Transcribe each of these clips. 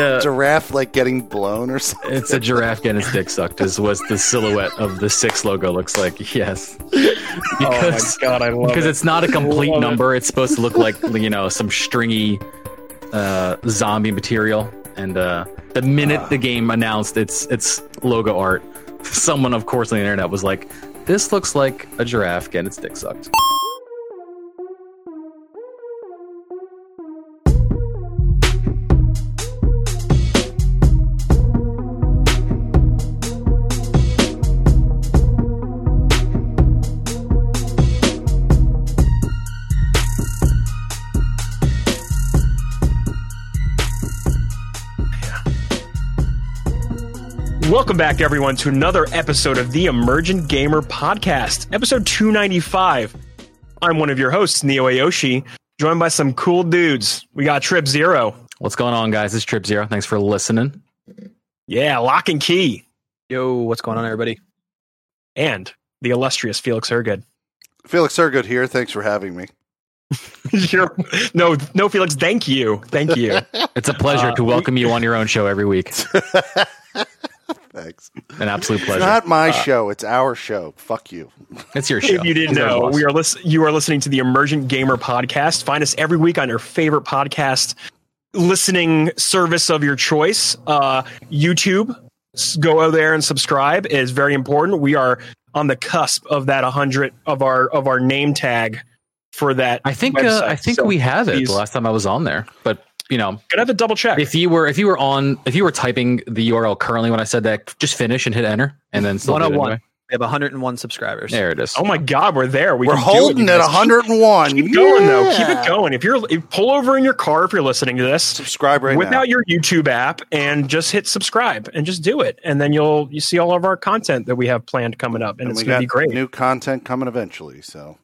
Yeah. giraffe like getting blown or something. It's a giraffe getting its dick sucked. Is what the silhouette of the six logo looks like. Yes, because god, I love because it's not a complete Love it. number. It's supposed to look like you know some stringy uh, zombie material. And uh, the minute the game announced its its logo art, someone, of course, on the internet was like, "This looks like a giraffe getting its dick sucked." Welcome back, everyone, to another episode of the Emergent Gamer Podcast, episode 295. I'm one of your hosts, Neo Ayoshi, joined by some cool dudes. We got Trip Zero. What's going on, guys? It's Trip Zero. Thanks for listening. Yeah, Lock and Key. Yo, what's going on, everybody? And the illustrious Felix Hergood. Felix Surgood here. Thanks for having me. You're, no, no, Felix, thank you. Thank you. It's a pleasure Uh, to welcome you on your own show every week. Thanks. An absolute pleasure. It's not my show. It's our show. Fuck you. It's your show. If you didn't You're know, we are lis- you are listening to the Emergent Gamer podcast. Find us every week on your favorite podcast listening service of your choice. Uh, YouTube, go out there and subscribe. It is very important. We are on the cusp of that 100 of our of our name tag for that. I think uh. I think So we have it please- the last time I was on there. But you know, Gonna have a double check. if you were if you were on if you were typing the URL currently when I said that, just finish and hit enter, and then still 101. anyway. Oh we have 101 subscribers. There it is. oh my God, we're there. We We're can do it, holding at 101. Keep going though. Keep it going. If you're if, pull over in your car if you're listening to this. Subscribe right Whip now. out your YouTube app and just hit subscribe and just do it, and then you'll you see all of our content that we have planned coming up, and, and it's going to be great. new content coming eventually. So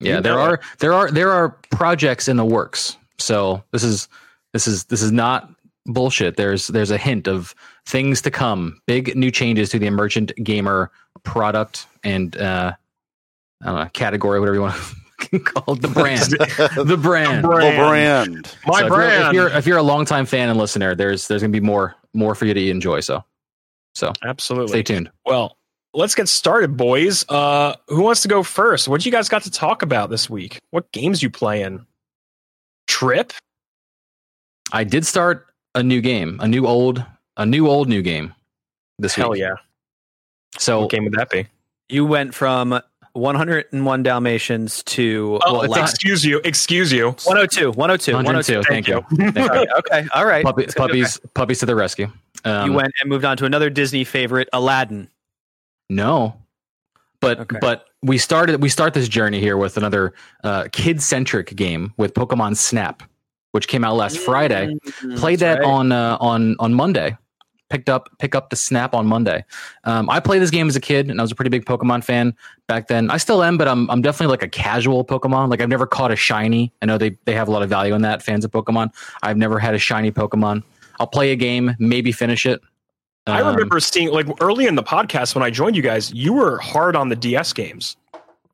Yeah, You there know are there are there are projects in the works. So this is this is this is not bullshit. There's there's a hint of things to come. Big new changes to the emergent gamer product and uh I don't know, category, whatever you want to call it, the brand. the brand. the brand. My So if you're- brand. If you're, if you're a longtime fan and listener, there's there's gonna be more more for you to enjoy. So so Absolutely. stay tuned. Well, let's get started, boys. Uh, who wants to go first? What you guys got to talk about this week? What games you playing? Trip? I did start a new game, a new old, a new old new game this Hell week. yeah! So What game would that be? You went from 101 Dalmatians to Oh, well, it's- excuse you. Excuse you. 102. 102. 102. Thank you. Thank you. Sorry, okay. All right. Puppy, It's gonna puppies, puppies to the rescue. Um, you went and moved on to another Disney favorite, Aladdin. No, but Okay. but we started we start this journey here with another uh, kid centric game with Pokemon Snap, which came out last Friday. Mm, Played that's that right. on uh, on on Monday. Picked up pick up the Snap on Monday. Um, I played this game as a kid, and I was a pretty big Pokemon fan back then. I still am, but I'm I'm definitely like a casual Pokemon. Like I've never caught a shiny. I know they they have a lot of value in that. Fans of Pokemon. I've never had a shiny Pokemon. I'll play a game, maybe finish it. I Um, remember seeing like early in the podcast when I joined you guys, you were hard on the DS games.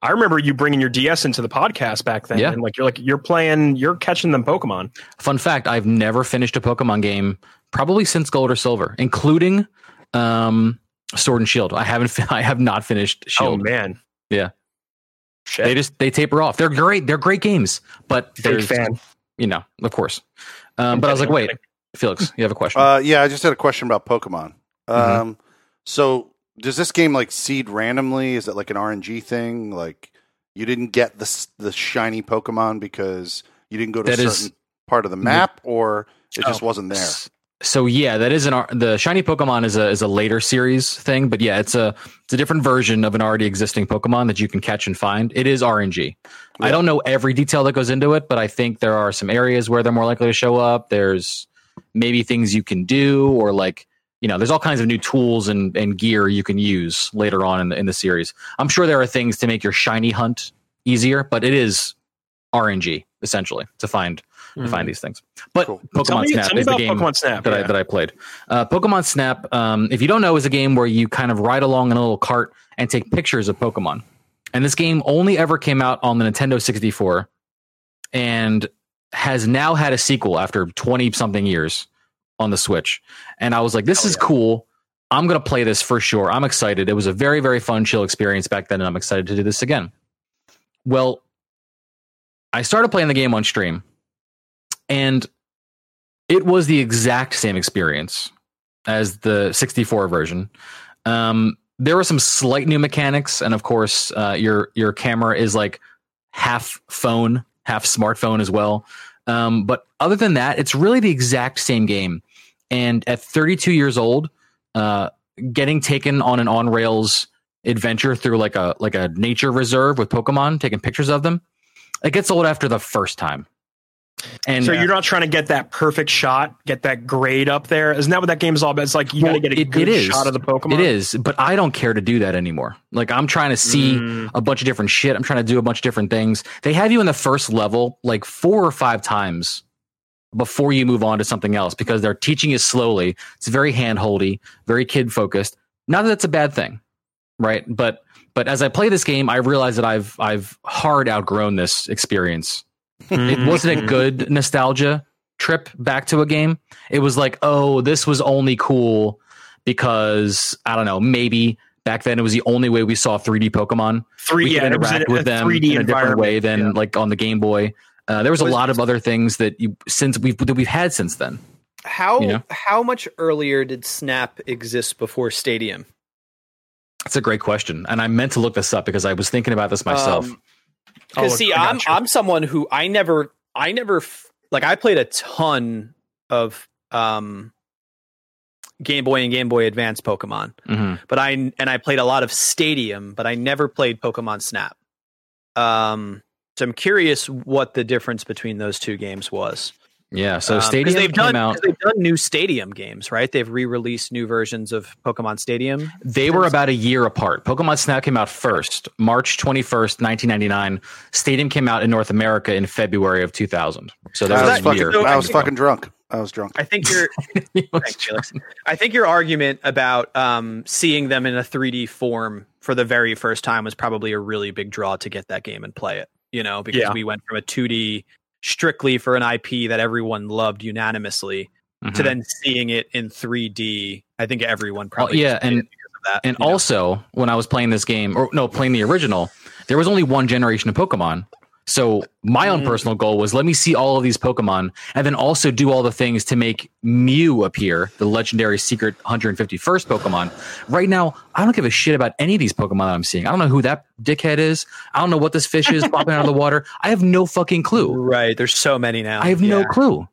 I remember you bringing your DS into the podcast back then, Yeah. and like you're like you're playing, you're catching them Pokemon. Fun fact: I've never finished a Pokemon game probably since Gold or Silver, including um, Sword and Shield. I haven't. I have not finished Shield. Oh man, Yeah. shit. They just they taper off. They're great. They're great games, but Big there's fan. you know, of course. Um, but I was like, wait, Felix, you have a question? Uh, yeah, I just had a question about Pokemon. Mhm. Um, so does this game like seed randomly? Is it like an RNG thing? Like you didn't get the the shiny Pokemon because you didn't go to That a is- certain part of the map, or it just Oh. wasn't there? So yeah, that is an the shiny Pokemon is a is a later series thing, but yeah, it's a it's a different version of an already existing Pokemon that you can catch and find. It is RNG. I don't know every detail that goes into it, but I think there are some areas where they're more likely to show up. There's maybe things you can do, or like you know, there's all kinds of new tools and, and gear you can use later on in the in the series. I'm sure there are things to make your shiny hunt easier, but it is RNG essentially to find to find these things. But Cool. Pokemon me, Snap is the game Pokemon Snap. that I that I played. Uh, Pokemon Snap, um, if you don't know, is a game where you kind of ride along in a little cart and take pictures of Pokemon. And this game only ever came out on the Nintendo 64 and has now had a sequel after 20 something years on the Switch, and I was like, "This Oh, is yeah. cool. I'm gonna play this for sure. I'm excited. It was a very very fun, chill experience back then, and I'm excited to do this again." Well, I started playing the game on stream, and it was the exact same experience as the 64 version. Um, there were some slight new mechanics, and of course, uh, your your camera is like half phone, half smartphone as well. Um, but other than that, it's really the exact same game. And at 32 years old, uh, getting taken on an on rails adventure through like a like a nature reserve with Pokemon, taking pictures of them, it gets old after the first time. And so you're not trying to get that perfect shot, get that grade up there. Isn't that what that game is all about? It's like you Well, got to get a it- good it is. shot of the Pokemon. It is, but I don't care to do that anymore. Like I'm trying to see Mm. a bunch of different shit. I'm trying to do a bunch of different things. They have you in the first level like four or five times before you move on to something else because they're teaching you slowly. It's very handholdy, very kid focused. Not that that's a bad thing, right? But but as I play this game, I realize that I've I've hard outgrown this experience. It Mhm. wasn't a good nostalgia trip back to a game. It was like, oh, this was only cool because I don't know, maybe back then it was the only way we saw 3D Pokemon. three. we Yeah, could it interact with a them 3D in a different way than environment. like on the Game Boy. Uh, there was a lot of other things that you since we've that we've had since then. How You know? how much earlier did Snap exist before Stadium? That's a great question, and I meant to look this up because I was thinking about this myself. Um, Oh, Because see, I'm gotcha. I'm someone who I never I never like I played a ton of um Game Boy and Game Boy Advance Pokemon, Mhm. but I and I played a lot of Stadium, but I never played Pokemon Snap. Um, so I'm curious what the difference between those two games was. Yeah, so Um, 'cause Stadium they've came done, out. 'cause they've done new Stadium games, right? They've re-released new versions of Pokemon Stadium. They were about a year apart. Pokemon Snap came out first, March 21st, 1999. Stadium came out in North America in February of 2000. So that I was, was a fucking, year. so- I was fucking drunk. I was drunk. I think you're Thanks, Felix. I think your argument about um, seeing them in a 3D form for the very first time was probably a really big draw to get that game and play it. You know, because Yeah. we went from a 2D strictly for an IP that everyone loved unanimously Mhm. to then seeing it in 3D. I think everyone probably yeah, and- it because of that. And you know? also, when I was playing this game, or no, playing the original, there was only one generation of Pokemon. So my own Mm. personal goal was let me see all of these Pokemon, and then also do all the things to make Mew appear, the legendary secret 151st Pokemon. Right now, I don't give a shit about any of these Pokemon that I'm seeing. I don't know who that dickhead is. I don't know what this fish is popping out of the water. I have no fucking clue. right, there's so many now. I have no clue.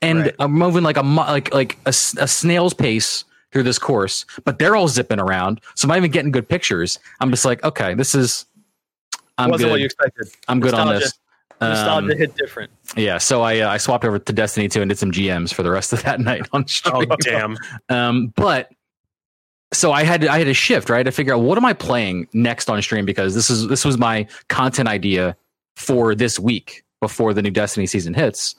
And Right. I'm moving like a like like a, a snail's pace through this course, but they're all zipping around, so I'm not even getting good pictures. I'm just like, okay, this is. I'm Wasn't what you good. expected. I'm good on this. Nostalgia Um, hit different. yeah, so I uh, I swapped over to Destiny 2 and did some GMs for the rest of that night on Oh stream. damn! Um, but so I had I had to shift right to figure out what am I playing next on stream because this is this was my content idea for this week before the new Destiny season hits.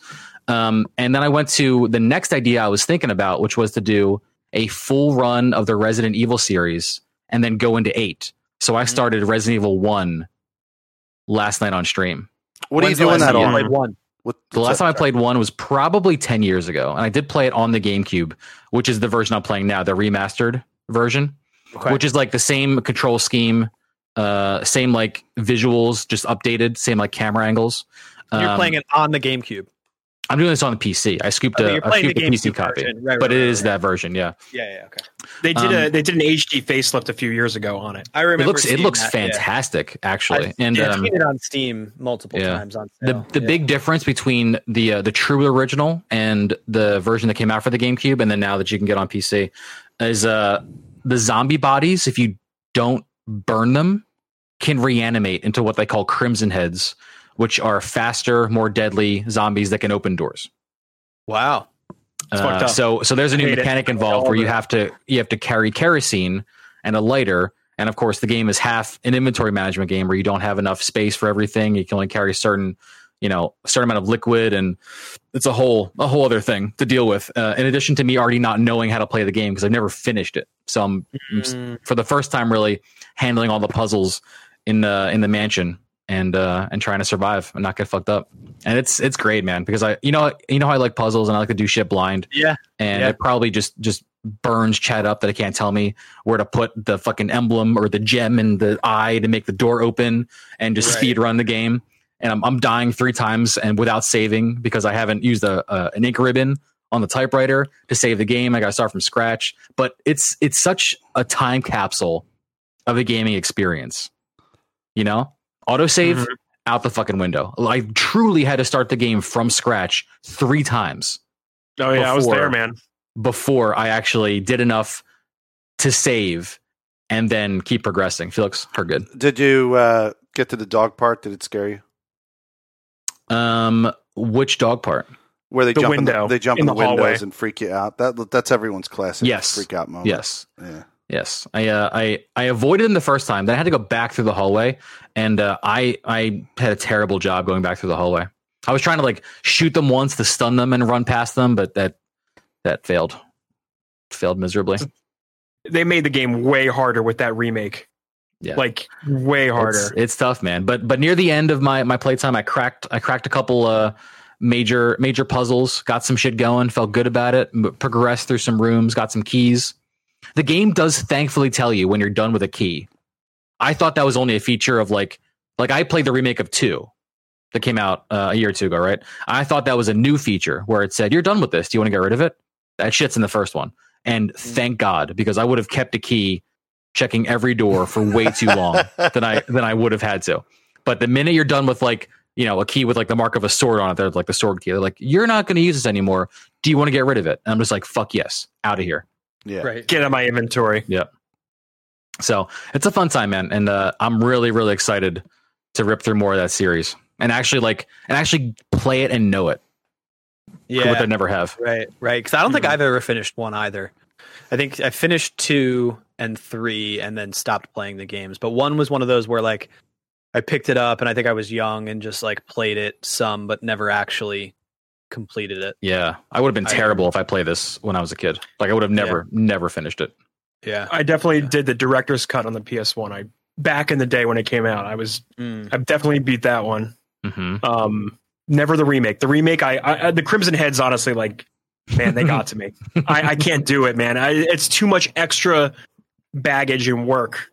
Um, and then I went to the next idea I was thinking about, which was to do a full run of the Resident Evil series and then go into eight. So I started Resident Evil one last night on stream. What are you doing that time you on? played one? What, The last time I played one was probably 10 years ago, and I did play it on the GameCube, which is the version I'm playing now, the remastered version, Okay. which is like the same control scheme, uh, same like visuals, just updated, same like camera angles. You're Um, playing it on the GameCube. I'm doing this on the PC. I scooped a, I scooped the a PC copy, version. Right, but right, it right, that version. Yeah, Yeah, yeah, okay. They did a Um, they did an HD facelift a few years ago on it. I remember. it looks it looks that, yeah. fantastic actually, I've- and yeah, um, seen it on Steam multiple yeah. times on the sale. the Yeah. big difference between the uh, the true original and the version that came out for the GameCube and then now that you can get on PC is uh the zombie bodies if you don't burn them can reanimate into what they call crimson heads which are faster more deadly zombies that can open doors. Wow. Uh, so so there's a new Hate it. mechanic involved where you have to you have to carry kerosene and a lighter. And of course the game is half an inventory management game where you don't have enough space for everything. You can only carry a certain you know a certain amount of liquid and it's a whole a whole other thing to deal with. Uh, in addition to me already not knowing how to play the game because i've never finished it. So i'm, I'm Mm, for the first time really handling all the puzzles in the in the mansion and uh and trying to survive and not get fucked up and it's it's great, man. Because I, you know, you know how I like puzzles and I like to do shit blind, Yeah. and Yeah. it probably just just burns Chad up that it can't tell me where to put the fucking emblem or the gem in the eye to make the door open and just Right. speed run the game. And I'm I'm dying three times and without saving because I haven't used a, a an ink ribbon on the typewriter to save the game. I got to start from scratch. But it's it's such a time capsule of a gaming experience. You know, autosave Mhm. out the fucking window. I truly had to start the game from scratch three times Oh yeah, I was there, man. before I actually did enough to save and then keep progressing. Felix, her good. Did you uh, get to the dog part? Did it scare you? Um, which dog part? Where they The jump window, in the, they jump in in the, the hallway. windows and freak you out. That that's everyone's classic Yes. freak out moment. Yes, Yeah. Yes. I uh, I I avoided him the first time. Then I had to go back through the hallway, and uh, I I had a terrible job going back through the hallway. I was trying to like shoot them once to stun them and run past them, but that that failed. Failed miserably. They made the game way harder with that remake. Yeah. Like way harder. It's, it's tough, man. But but near the end of my my playtime, I cracked I cracked a couple uh major major puzzles, got some shit going, felt good about it, progressed through some rooms, got some keys. The game does thankfully tell you when you're done with a key. I thought that was only a feature of like like I played the remake of two that came out uh, a year or two ago, right? I thought that was a new feature where it said you're done with this. Do you want to get rid of it? That shit's in the first one, and thank God because I would have kept a key checking every door for way too long than I than I would have had to. But the minute you're done with like you know a key with like the mark of a sword on it, they're like the sword key. They're like, you're not going to use this anymore. Do you want to get rid of it? And I'm just like, fuck yes, out of here. Yeah. Right. Get out of my inventory. Yep. So it's a fun time, man, and uh, I'm really really excited to rip through more of that series and actually like and actually play it and know it, which I never have. Right. Right. Because I don't think Mhm. I've ever finished one either. I think I finished two and three and then stopped playing the games. But one was one of those where like I picked it up and I think I was young and just like played it some, but never actually completed it. Yeah, I would have been I- terrible if I played this when I was a kid. Like I would have never never finished it. Yeah. I definitely did the director's cut on the PS1. I back in the day when it came out. I was Mm. I've definitely beat that one. hmm Um, never the remake. The remake, I, I I- the Crimson Heads, honestly, like, man, they got to me. I, I can't do it, man. I, it's too much extra baggage and work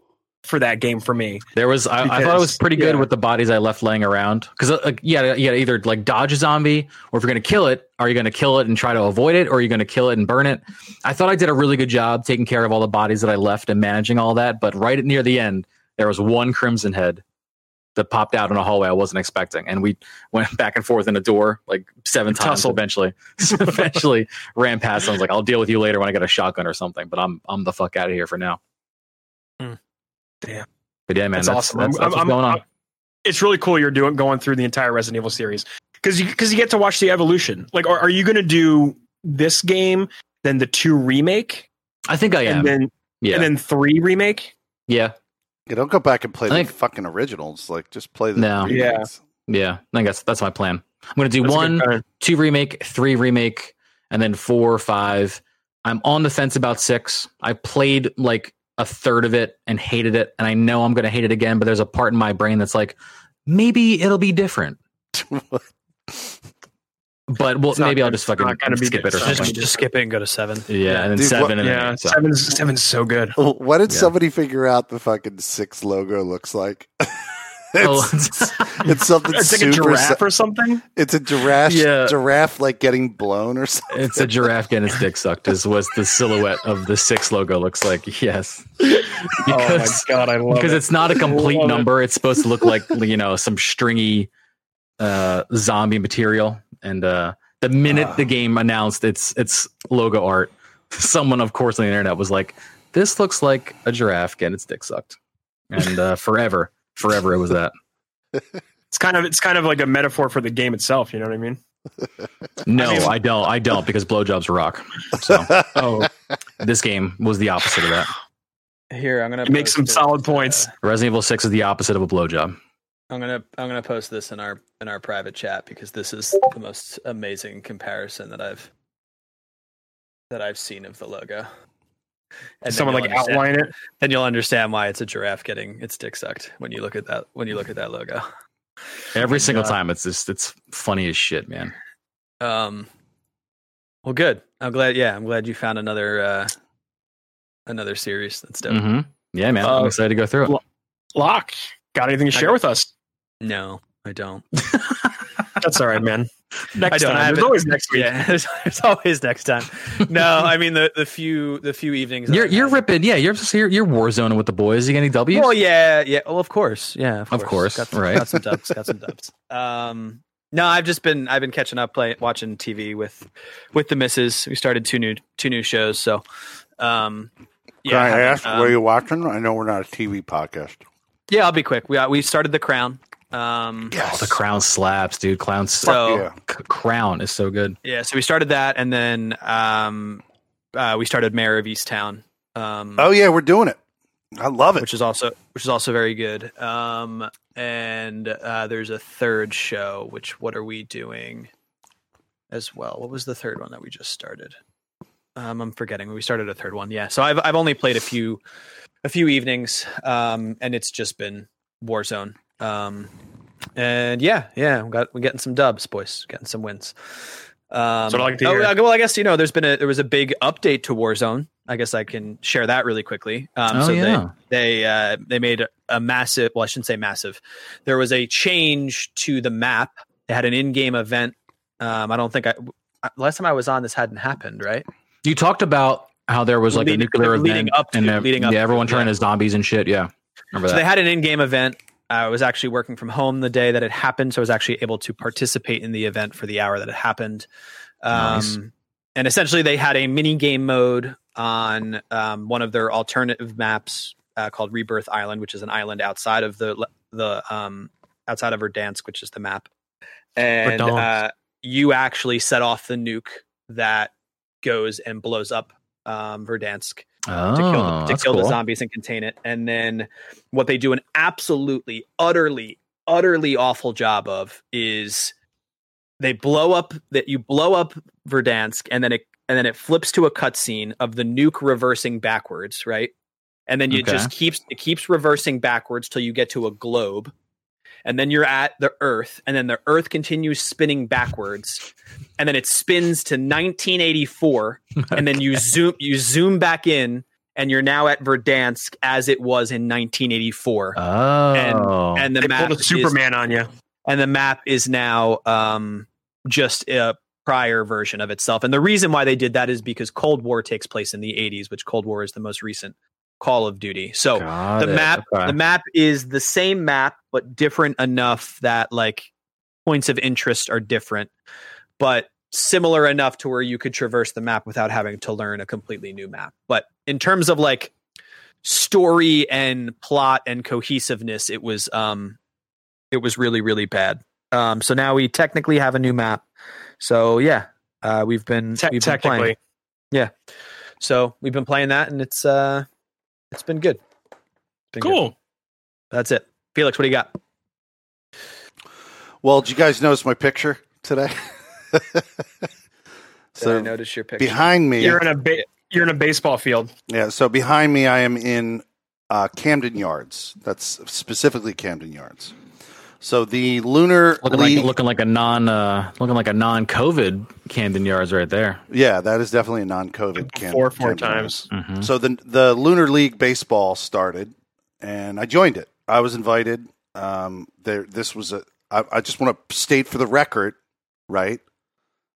for that game for me. There was I, I thought it was pretty good yeah. with the bodies I left laying around because uh, like, yeah you gotta either like dodge a zombie or if you're gonna kill it are you gonna kill it and try to avoid it or are you gonna kill it and burn it? I thought I did a really good job taking care of all the bodies that I left and managing all that, but right near the end there was one crimson head that popped out in a hallway I wasn't expecting, and we went back and forth in a door like seven times. Tussled. Eventually, eventually ran past. I was like, "I'll deal with you later when I get a shotgun or something." But I'm I'm the fuck out of here for now. Damn. But yeah, man, That's that's, awesome. That's, I'm- that's what's I'm- going on. I'm- It's really cool you're doing going through the entire Resident Evil series because you because you get to watch the evolution. Like, are, are you going to do this game, then the two remake, I think I am. and then yeah, and then three remake? yeah, Yeah, don't go back and play I the think- fucking originals. Like, just play the No. remakes. yeah. I think that's that's my plan. I'm gonna do That's one, two remake, three remake, and then four, five. I'm on the fence about six. I played like a third of it and hated it, and I know I'm gonna hate it again. But there's a part in my brain that's like, maybe it'll be different. But well, It's not maybe I'll just fucking not be skip it or different. something. Just, just skip it and go to seven. Yeah, and then Dude, seven, what- and then Yeah, eight, so. seven's seven's so good. What did Yeah. somebody figure out the fucking six logo looks like? Oh, it's, it's something It's like a super. giraffe or something. It's a giraffe. Yeah. Giraffe like getting blown or something. it's a giraffe getting its dick sucked. Is was the silhouette of the six logo looks like? Yes, oh my because god, I love because it. it's not a complete Love it. number. It's supposed to look like you know some stringy uh, zombie material. And uh, the minute Ah. the game announced its its logo art, someone, of course, on the internet was like, "This looks like a giraffe getting its dick sucked," and uh, forever, forever, it was that. It's kind of it's kind of like a metaphor for the game itself. You know what I mean? No, I mean- I don't. I don't because blowjobs rock. So Oh, this game was the opposite of that. Here, I'm gonna make post some this, solid uh, points. Resident Evil Six is the opposite of a blowjob. I'm gonna I'm gonna post this in our in our private chat because this is the most amazing comparison that I've that I've seen of the logo. And Someone like outline it. Then you'll understand why it's a giraffe getting its dick sucked when you look at that when you look at that logo. Every my single God. time, it's just it's funny as shit, man. Um, well, good. I'm glad. Yeah, I'm glad you found another uh, another series. That's dope. hmm Yeah, man. I'm Uh, excited to go through it. well- Lock, got anything to share with us? No, I don't. That's all right, man. Next I don't. time. I There's haven't- always next week. Yeah, there's, there's always next time. No, I mean the the few the few evenings. You're you're ripping, yeah. You're you're, you're war zoning with the boys. You get any W's? Well, yeah, yeah. Well, of course, yeah, of, Of course, Got some, right. Got some dubs. Got some dubs. Um, no, I've just been I've been catching up, play watching TV with with the misses. We started two new two new shows, so um, yeah. Can I haven't, ask um, where you watching? I know we're not a TV podcast. Yeah, I'll be quick. We we started the Crown. Um, Oh, the crown slaps, dude. Clown So- yeah. C- crown is so good. yeah, so we started that, and then um, uh, we started Mare of Easttown. Um, Oh yeah, we're doing it. I love it. which is also which is also very good. Um, and uh, there's a third show. Which what are we doing as well? What was the third one that we just started? Um, I'm forgetting. We started a third one. Yeah. So I've I've only played a few a few evenings, um, and it's just been Warzone. Um, and yeah, yeah, we got we're getting some dubs, boys, getting some wins. Um, So I'd like to oh, hear. uh, well, I guess you know, there's been a there was a big update to Warzone. I guess I can share that really quickly. Um, Oh, so yeah. they they uh, they made a, a massive. Well, I shouldn't say massive. There was a change to the map. They had an in-game event. Um, I don't think I last time I was on this hadn't happened, right? You talked about how there was like Leading- a nuclear leading event up to- and leading up yeah, to, everyone turning yeah. into zombies and shit. Yeah, remember So that? they had an in-game event. I was actually working from home the day that it happened, so I was actually able to participate in the event for the hour that it happened. Um, Nice. And essentially, they had a mini game mode on um, one of their alternative maps uh, called Rebirth Island, which is an island outside of the the um, outside of Verdansk, which is the map. And uh, you actually set off the nuke that goes and blows up um, Verdansk oh, to kill, the, to oh, that's kill the zombies and contain it. And then what they do an absolutely, utterly, utterly awful job of is they blow up that you blow up Verdansk and then it and then it flips to a cutscene of the nuke reversing backwards, right? And then you Okay. just keeps it keeps reversing backwards till you get to a globe. And then you're at the Earth, and then the Earth continues spinning backwards, and then it spins to 1984, and then you zoom you zoom back in and you're now at Verdansk as it was in 1984 Oh, and the They map pulled a is, Superman on you. and the map is now um, just a prior version of itself. And the reason why they did that is because Cold War takes place in the 80s which Cold War is the most recent Call of Duty so Got the it. map Okay. the map is the same map but different enough that like points of interest are different but similar enough to where you could traverse the map without having to learn a completely new map but in terms of like story and plot and cohesiveness it was um it was really really bad um so now we technically have a new map so yeah uh we've been Te- we've been playing technically. so we've been playing that and it's uh it's been good It's been good. Cool. that's it felix what do you got Well, did you guys notice my picture today? Did I so notice your picture behind me, You're in a ba- you're in a baseball field. yeah. So behind me, I am in uh, Camden Yards. That's specifically Camden Yards. So the Lunar looking League, like looking like a non uh, looking like a non COVID Camden Yards right there. yeah, that is definitely a non-COVID Cam- Four four Camden Yards. times. Mhm. So the the Lunar League baseball started, and I joined it. I was invited. Um, there, this was a. I, I just want to state for the record, right,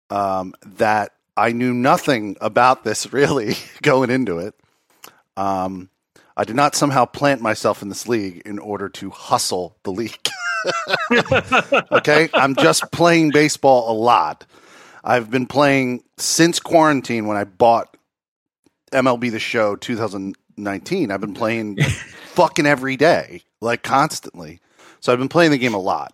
um, that I knew nothing about this really going into it. Um, I did not somehow plant myself in this league in order to hustle the league. Okay, I'm just playing baseball a lot. I've been playing since quarantine when I bought MLB The Show 2019. I've been playing fucking every day, like constantly. So I've been playing the game a lot.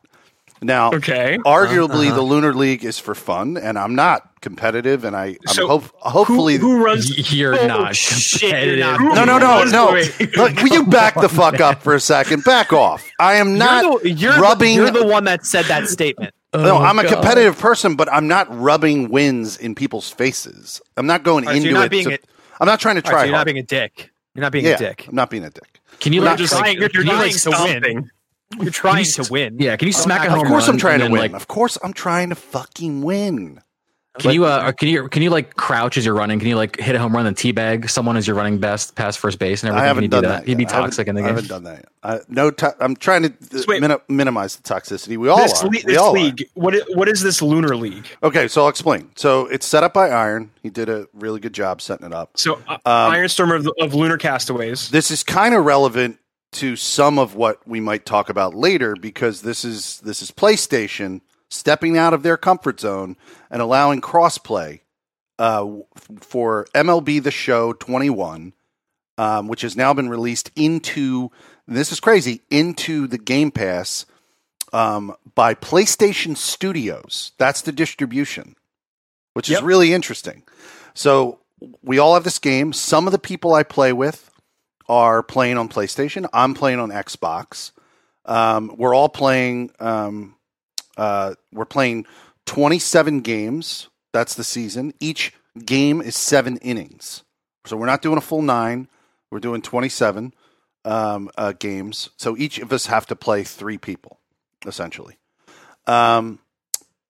Now, Okay. arguably, Uh-huh. the Lunar League is for fun, and I'm not competitive, and I, I'm So hope, hopefully. who, who runs? You're Oh, not shit, you're not- no, no, no, no. Look, will you back the fuck up for a second? Back off. I am not you're, the, you're, rubbing. the, you're the one that said that statement no, Oh, I'm a God. competitive person, but I'm not rubbing wins in people's faces. I'm not going All right, so into you're not it. being to- a- I'm not trying to try right, so you're hard. not being a dick you're not being yeah, a dick I'm not being a dick. Can you You're like just like, trying, you're can you, trying like, something. You're trying you to s- win. Yeah, can you smack a home run? Of course, run I'm trying to win. Like, of course, I'm trying to fucking win. can you uh, or can you can you like crouch as you're running? Can you like hit a home run and teabag someone as you're running best past first base and everything? I haven't you done do that. You'd be yet. I haven't- toxic in the game. I haven't done that. Yet. I, no, to- I'm trying to So wait. mini- minimize the toxicity. We all this are. le- we this all are. league, what is, what is this lunar league? Okay, so I'll explain. So it's set up by Iron. He did a really good job setting it up. So uh, Um, Ironstorm of, of Lunar Castaways. This is kind of relevant to some of what we might talk about later because this is this is PlayStation stepping out of their comfort zone and allowing crossplay uh, for MLB The Show 21, um, which has now been released into this is crazy into the Game Pass um, by PlayStation Studios. That's the distribution, which is really interesting. So we all have this game. Some of the people I play with are playing on PlayStation. I'm playing on Xbox. Um, we're all playing. Um, uh, we're playing 27 games. That's the season. Each game is seven innings. So we're not doing a full nine. We're doing 27 um, uh, games. So each of us have to play three people, essentially, um,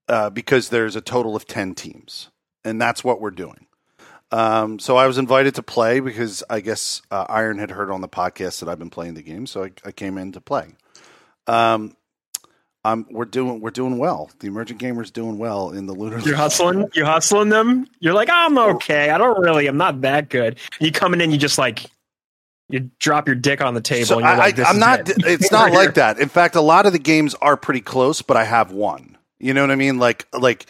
uh, because there's a total of 10 teams, and that's what we're doing. Um, so I was invited to play because I guess uh, Iron had heard on the podcast that I've been playing the game, so I, I came in to play. Um, I'm, we're doing we're doing well. The emergent gamer's doing well in the lunar. You're hustling. You're hustling them. You're like, I'm okay. I don't really. I'm not that good. You coming in. You just like you drop your dick on the table. So and you're I, like, this am not. it. It's not like that. In fact, a lot of the games are pretty close, but I have one. You know what I mean? Like like.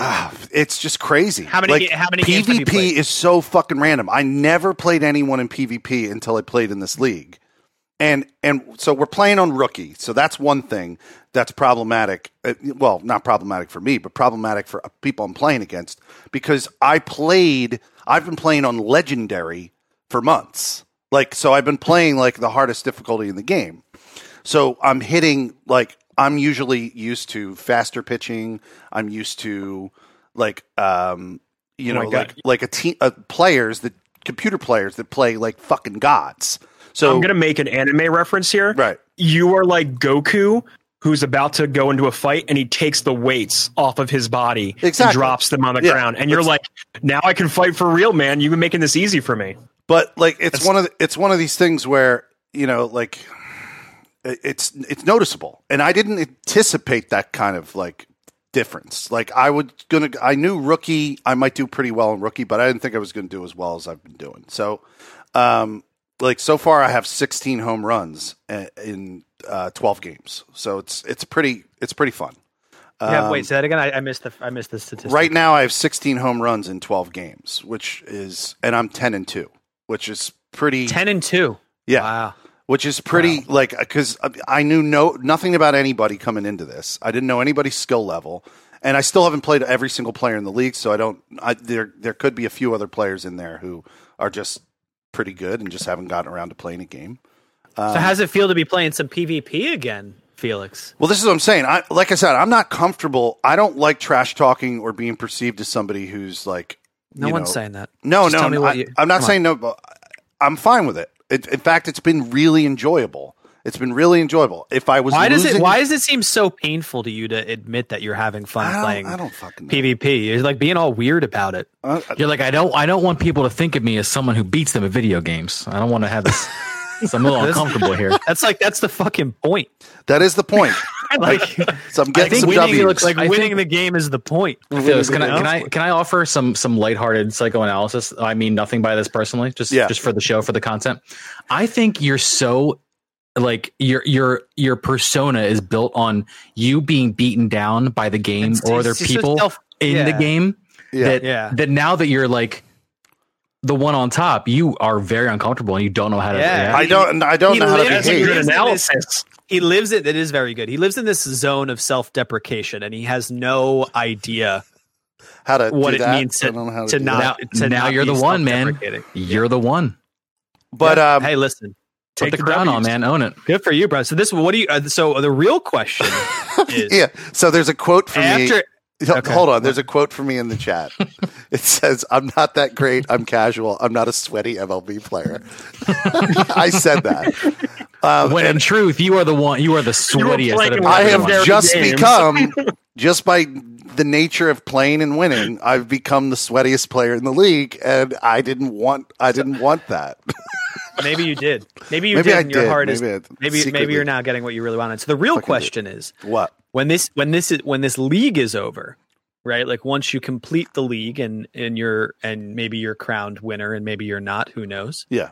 Ah, it's just crazy. How many Like, how many games have you PvP is so fucking random. I never played anyone in PvP until I played in this league, and and so we're playing on rookie. So that's one thing that's problematic. Uh, Well, not problematic for me, but problematic for people I'm playing against because I played. I've been playing on legendary for months. Like so, I've been playing like the hardest difficulty in the game. So I'm hitting like I'm usually used to faster pitching. I'm used to like um you Oh know like like a team uh, players that computer players that play like fucking gods. So I'm gonna make an anime reference here. right. You are like Goku, who's about to go into a fight, and he takes the weights off of his body Exactly. and drops them on the Yeah. ground. And you're It's- like, now I can fight for real, man. You've been making this easy for me. But like it's That's- one of the, it's one of these things where you know like it's it's noticeable, and I didn't anticipate that kind of like difference. Like I was gonna I knew rookie I might do pretty well in rookie, but I didn't think I was going to do as well as I've been doing. So, um, like so far I have 16 home runs uh, in uh, 12 games. So it's it's pretty it's pretty fun. Yeah, Um, wait, say that again. I, I missed the I missed the statistic. Right now, I have 16 home runs in 12 games, which is, and I'm 10 and two, which is pretty. ten and two. yeah, Wow. Which is pretty like uh, because uh, I knew no nothing about anybody coming into this. I didn't know anybody's skill level, and I still haven't played every single player in the league. So I don't. I, there there could be a few other players in there who are just pretty good and just haven't gotten around to playing a game. so um, how does it feel to be playing some PvP again, Felix? Well, this is what I'm saying. I like I said, I'm not comfortable. I don't like trash talking or being perceived as somebody who's like. No one's know, saying that. No, Just no, no, I, I'm not come on. saying no. But I'm fine with it. It. In fact, it's been really enjoyable. It's been really enjoyable. If I was Why does it Why does it seem so painful to you to admit that you're having fun I playing I don't fucking know. PvP? You're like being all weird about it. Uh, You're like, I don't, I don't want people to think of me as someone who beats them at video games. I don't want to have this. So I'm a little uncomfortable here. That's like that's the fucking point. that is the point. Like, So I'm getting think some winning W's. looks like I winning think- the game is the point. Felix, can I, can I can I offer some some lighthearted psychoanalysis? I mean nothing by this personally, just Yeah. just for the show, for the content. I think you're so like your your your persona is built on you being beaten down by the game It's- or it's other people self- in the game. Yeah. That Yeah. that now that you're like the one on top, you are very uncomfortable and you don't know how to Yeah. react. I don't. I don't He know how to lives- That's a behave. good lives in analysis. He lives it. That is very good. He lives in this zone of self-deprecation, and he has no idea How to what do it that. means I to, don't to not. that. Now- to now not you're the one, man. You're the one. But um, hey, listen. Put Take the the crown on, man. Own it. Good for you, bro. So this, what do you? Uh, so the real question is yeah. So there's a quote from me. after. H- Okay. Hold on. There's a quote for me in the chat. it says, "I'm not that great. I'm casual. I'm not a sweaty MLB player." I said that, Uh, when in truth, you are the one. You are the sweatiest. playing out of with I have just games. become, just by the nature of playing and winning, I've become the sweatiest player in the league, and I didn't want, I didn't want that. Maybe you did. Maybe you Maybe did. I and your did. heart is Maybe I maybe maybe you're now getting what you really wanted. So the real fucking did. question is what? when this when this is when this league is over, right? Like once you complete the league and and you're and maybe you're crowned winner and maybe you're not. Who knows? Yeah.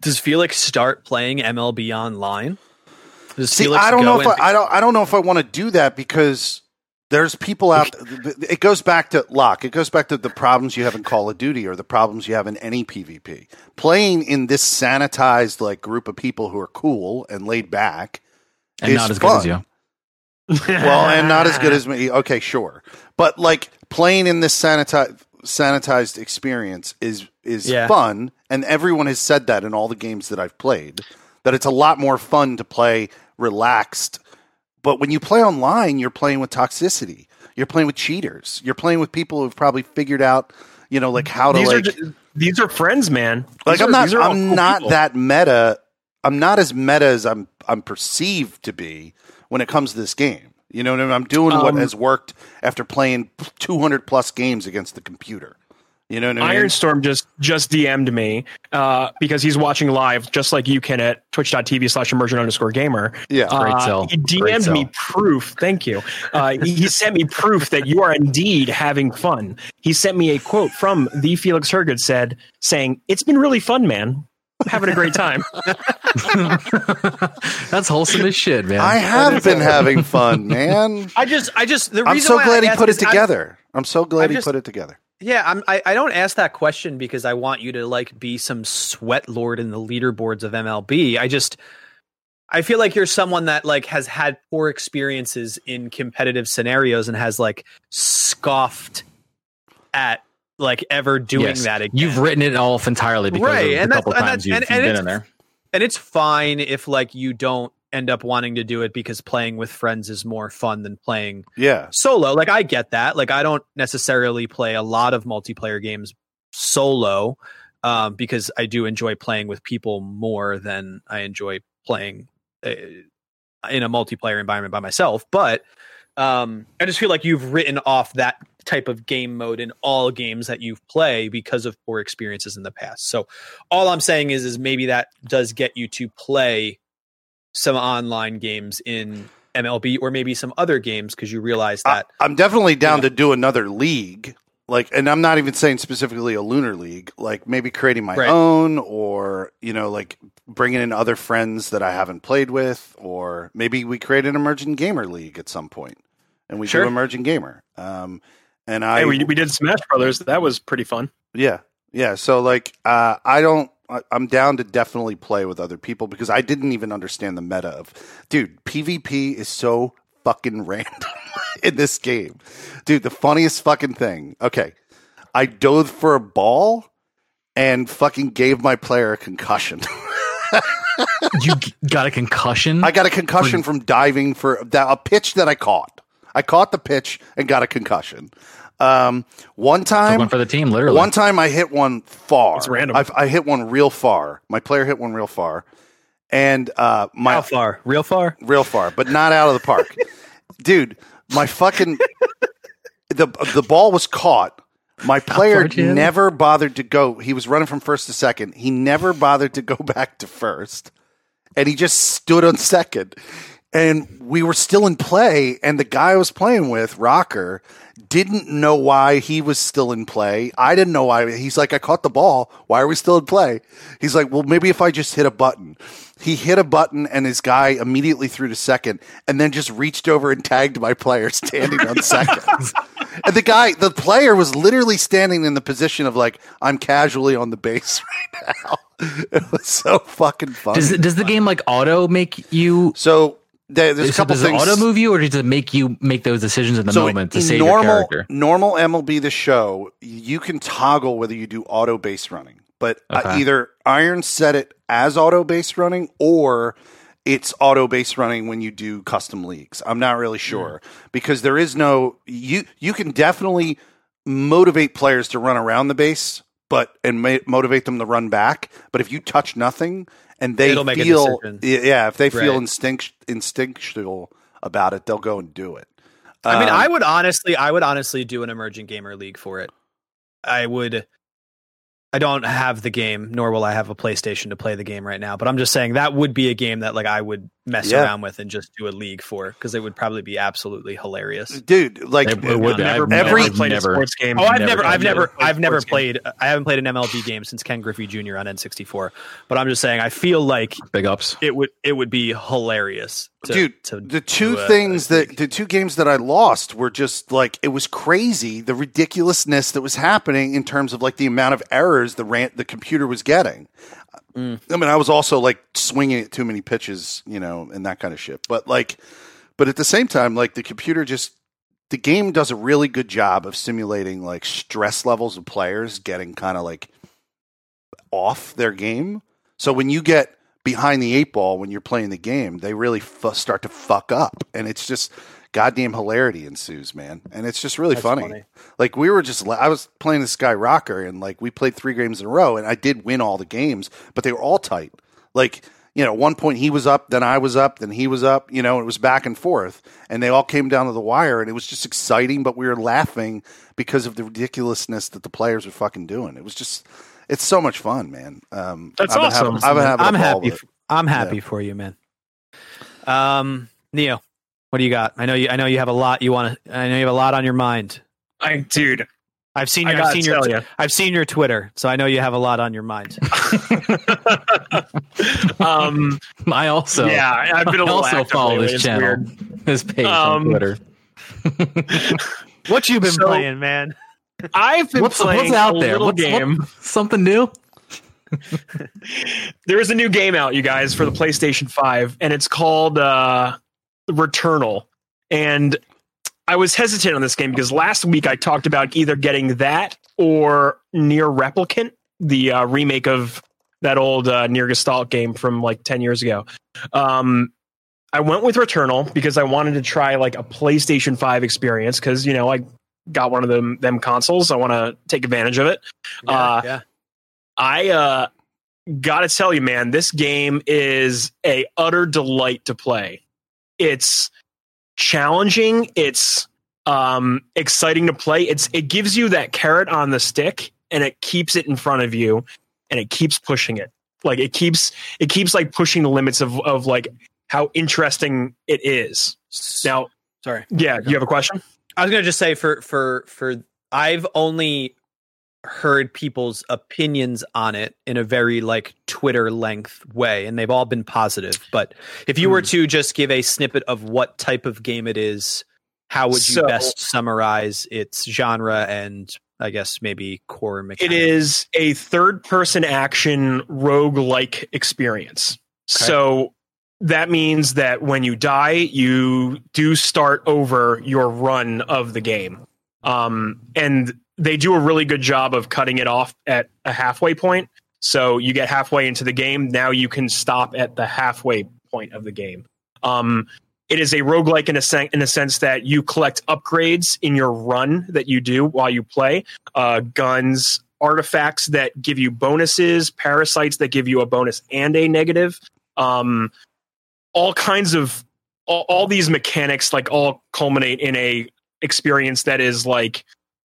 Does Felix start playing MLB online? Does See, Felix I don't know if I, I don't, I don't know if I want to do that because there's people out. It goes back to lock. It goes back to the problems you have in Call of Duty or the problems you have in any PvP. Playing in this sanitized like group of people who are cool and laid back and is not as good as fun. you. well, and not as good as me. Okay, sure, but like playing in this sanitized sanitized experience is is Yeah. fun, and everyone has said that in all the games that I've played that it's a lot more fun to play relaxed. But when you play online, you're playing with toxicity. You're playing with cheaters. You're playing with people who've probably figured out, you know, like how to these like are ju- these are friends, man. like These I'm not these are I'm cool not people. that meta. I'm not as meta as I'm I'm perceived to be when it comes to this game. You know what I mean? I'm doing what Um, has worked after playing 200 plus games against the computer. You know what I mean? Ironstorm just just DM'd me uh, because he's watching live, just like you can at twitch.tv slash emergent underscore gamer. Yeah. Great Uh, sell. He DM'd me sell. proof. Thank you. Uh, he, he sent me proof that you are indeed having fun. He sent me a quote from the Felix Hergood said, saying, "It's been really fun, man. I'm having a great time." That's wholesome as shit, man. I have been having fun, man. I just I just the I'm so why glad I he ask put it is I'm- together. I'm so glad I'm he put it together. Yeah, I'm, I I don't ask that question because I want you to like be some sweat lord in the leaderboards of MLB. I just I feel like you're someone that like has had poor experiences in competitive scenarios and has like scoffed at like ever doing Yes. that again. You've written it off entirely because Right, of and that's- couple times you've, and- you've and been in there. and it's fine if like you don't end up wanting to do it because playing with friends is more fun than playing Yeah. solo. Like i get that. Like i don't necessarily play a lot of multiplayer games solo um, because i do enjoy playing with people more than i enjoy playing uh, in a multiplayer environment by myself. But um, i just feel like you've written off that type of game mode in all games that you've played because of poor experiences in the past. So all i'm saying is is maybe that does get you to play some online games in mlb or maybe some other games because you realize that I, am definitely down to do another league. Like, and I'm not even saying specifically a lunar league. Like, maybe creating my Right. own, or you know, like bringing in other friends that I haven't played with, or maybe we create an emerging gamer league at some point, and we Sure. do emerging gamer. Um, and I, hey, we we did Smash Brothers. That was pretty fun. yeah, yeah. So like, uh, I don't. I- I'm down to definitely play with other people because I didn't even understand the meta of, dude. PvP is so fucking random in this game, dude. The funniest fucking thing. Okay, I dove for a ball and fucking gave my player a concussion. you got a concussion. I got a concussion from diving for that a pitch that I caught. I caught the pitch and got a concussion. Um, one Took time, one for the team, literally. One time I hit one far. It's random. I've, I hit one real far. My player hit one real far, and uh, my how far real far real far, but not out of the park, dude. My fucking the the ball was caught. My player never bothered to go. He was running from first to second. He never bothered to go back to first, and he just stood on second. And we were still in play, and the guy I was playing with, Rocker, didn't know why he was still in play. I didn't know why. He's like, I caught the ball. Why are we still in play? He's like, well, maybe if I just hit a button. He hit a button, and his guy immediately threw to second, and then just reached over and tagged my player standing on second. and the guy, the player was literally standing in the position of like, I'm casually on the base right now. It was so fucking funny. does, does the game like auto make you? so there, there's a couple does things. it auto move you, or does it make you make those decisions in the moment to save normal, your character? Normal MLB the show, you can toggle whether you do auto base running, but uh, either Iron set it as auto base running or it's auto base running when you do custom leagues. I'm not really sure because there is no you. You can definitely motivate players to run around the base, but and ma- motivate them to run back. But if you touch nothing and they It'll feel yeah, if they feel Right. instinct instinctual about it, they'll go and do it. I mean, Um, I would honestly, I would honestly do an emerging gamer league for it. I would. I don't have the game, nor will I have a PlayStation to play the game right now. But I'm just saying that would be a game that like I would mess Yeah. around with and just do a league for because it would probably be absolutely hilarious. dude, like It- it would be. Never, I've never every- played never- a sports game. Oh, I've Never never, I've never, I've never sports game. played. I haven't played an MLB game since Ken Griffey Jr. on N64. But I'm just saying, I feel like Big ups. it would, it would be hilarious, to, dude to the two a- things a that the two games that i lost were just like it was crazy the ridiculousness that was happening in terms of like the amount of errors the rant the computer was getting Mm. i mean i was also like swinging at too many pitches you know and that kind of shit but like but at the same time like the computer just the game does a really good job of simulating like stress levels of players getting kind of like off their game so when you get behind the eight ball when you're playing the game, they really f- start to fuck up, and it's just goddamn hilarity ensues, man. And it's just really funny. funny. Like we were just, I was playing this guy Rocker, and like we played three games in a row, and I did win all the games, but they were all tight. Like you know, at one point he was up, then I was up, then he was up. You know, it was back and forth, and they all came down to the wire, and it was just exciting. But we were laughing because of the ridiculousness that the players were fucking doing. It was just. It's so much fun, man. Um, That's I've been awesome. Having, I've been having a I'm ball happy. with it. f- I'm happy for you, man. Um, Neo, what do you got? I know you. I know you have a lot. You want to. I know you have a lot on your mind. I, dude, I've seen your. I've gotta seen your. tell you. I've seen your Twitter, so I know you have a lot on your mind. um, I also yeah, I- I've been a I also follow lately. this channel, weird. his page Um, on Twitter. what you been So- playing, man? I've been What's, playing what's out a there? little What's, what- game. something new? There is a new game out, you guys, for the PlayStation 5, and it's called uh, Returnal. And I was hesitant on this game because last week I talked about either getting that or NieR Replicant, the uh, remake of that old uh, NieR Gestalt game from like 10 years ago. Um, I went with Returnal because I wanted to try like a PlayStation 5 experience because, you know, I got one of them, them consoles. I want to take advantage of it. Uh, yeah. I uh gotta tell you, man, this game is a utter delight to play. It's challenging, it's um exciting to play. It's it gives you that carrot on the stick and it keeps it in front of you and it keeps pushing it. Like it keeps it keeps like pushing the limits of of like how interesting it is. Now, Sorry. yeah, you have a question? I was gonna just say for for for I've only heard people's opinions on it in a very like Twitter length way, and they've all been positive. But if you were to just give a snippet of what type of game it is, how would you So- best summarize its genre and I guess maybe core It mechanics? is a third person action rogue like experience. So that means that when you die, you do start over your run of the game. Um, and they do a really good job of cutting it off at a halfway point. So you get halfway into the game. Now you can stop at the halfway point of the game. Um, it is a roguelike in a, sen- in a sense that you collect upgrades in your run that you do while you play uh, guns, artifacts that give you bonuses, parasites that give you a bonus and a negative. Um, all kinds of all, all these mechanics like all culminate in a experience that is like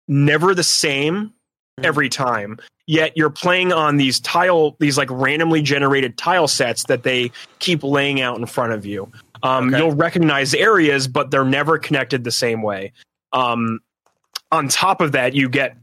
never the same every time. Yet you're playing on these tile these like randomly generated tile sets that they keep laying out in front of you. Um, Okay. you'll recognize areas but they're never connected the same way. Um, on top of that you get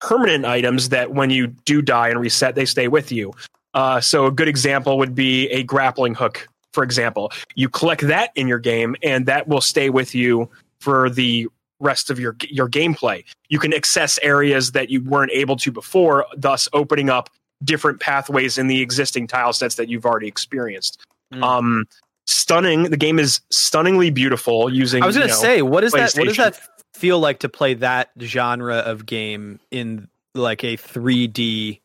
permanent items that when you do die and reset they stay with you. Uh, so a good example would be a grappling hook for example. You collect that in your game and that will stay with you for the rest of your your gameplay you can access areas that you weren't able to before thus opening up different pathways in the existing tile sets that you've already experienced Mm. um stunning the game is stunningly beautiful using I was gonna you know, say, what is that? What does that feel like to play that genre of game in like a 3D,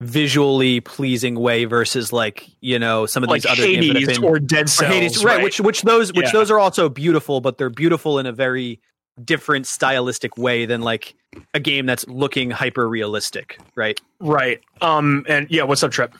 visually pleasing way versus like you know some of like these other games that have been or Dead or Cells, Hades, right? Which which those which Yeah. those are also beautiful, but they're beautiful in a very different stylistic way than like a game that's looking hyper realistic, right? right. Um, and yeah, what's up, Trip?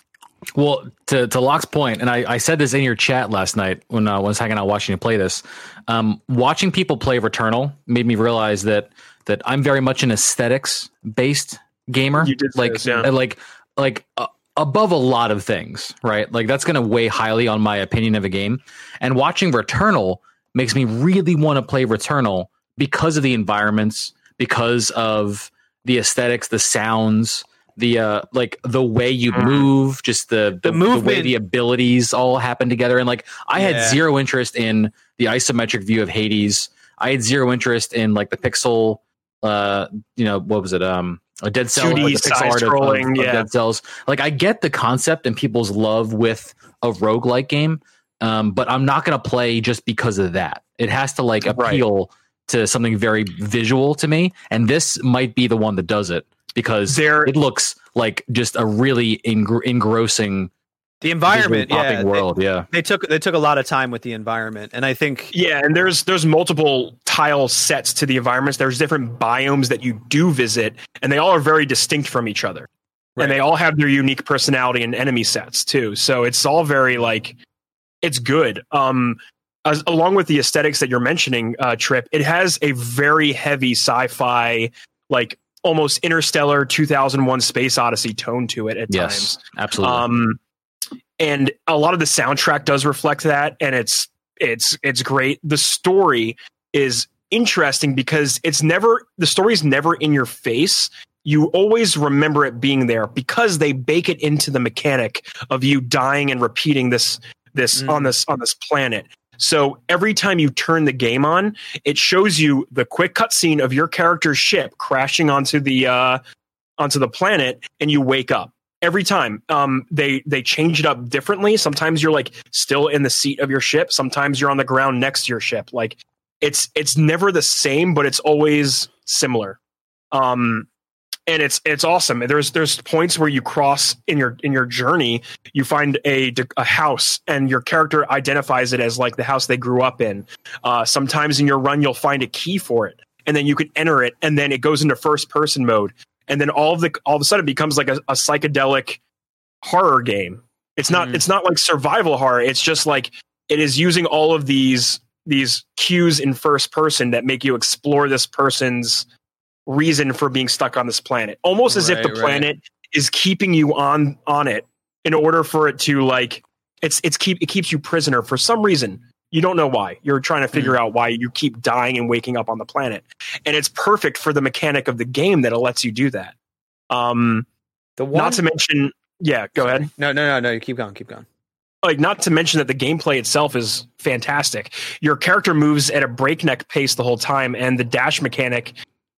Well, to to Locke's point, and I, I said this in your chat last night when uh, I was hanging out watching you play this. Um, watching people play Returnal made me realize that that I'm very much an aesthetics based gamer. You did say like this, yeah. like like uh, above a lot of things, right? Like that's going to weigh highly on my opinion of a game. And watching Returnal makes me really want to play Returnal because of the environments, because of the aesthetics, the sounds, the uh like the way you Mhm. move, just the the, the way movement. the abilities all happen together. And like I had zero interest in the isometric view of Hades. I had zero interest in like the pixel uh you know what was it um a dead cell 2D like the pixel art of, of, side-scrolling, of yeah. dead cells like i get the concept and people's love with a roguelike game um but i'm not going to play just because of that it has to like Right. Appeal to something very visual to me and this might be the one that does it because There- it looks like just a really engr- engrossing The environment, yeah, popping world yeah They, they took they took a lot of time with the environment, and I think Yeah, and there's there's multiple tile sets to the environments. There's different biomes that you do visit, and they all are very distinct from each other. Right. And they all have their unique personality and enemy sets too. So it's all very like it's good. Um as, along with the aesthetics that you're mentioning, uh, Trip, it has a very heavy sci-fi, like almost interstellar 2001 space odyssey tone to it at yes times. absolutely Um, and a lot of the soundtrack does reflect that, and it's it's it's great. The story is interesting because it's never the story's never in your face. You always remember it being there because they bake it into the mechanic of you dying and repeating this this Mm. on this on this planet. So every time you turn the game on, it shows you the quick cutscene of your character's ship crashing onto the uh, onto the planet, and you wake up every time. Um, they they change it up differently. Sometimes you're like still in the seat of your ship. Sometimes you're on the ground next to your ship. Like it's it's never the same, but it's always similar. Um, and it's it's awesome. There's there's points where you cross in your in your journey, you find a a house, and your character identifies it as like the house they grew up in. Uh, sometimes in your run, you'll find a key for it, and then you can enter it, and then it goes into first person mode, and then all of the all of a sudden it becomes like a, a psychedelic horror game. It's not Mhm. it's not like survival horror. It's just like it is using all of these these cues in first person that make you explore this person's reason for being stuck on this planet. Almost as if the Right, right. planet is keeping you on on it in order for it to like it's it's keep it keeps you prisoner for some reason. You don't know why. You're trying to figure out why you keep dying and waking up on the planet. And it's perfect for the mechanic of the game that it lets you do that. Um the one. not to mention yeah, go ahead. no, no, no, no. You keep going, keep going. Like not to mention that the gameplay itself is fantastic. Your character moves at a breakneck pace the whole time and the dash mechanic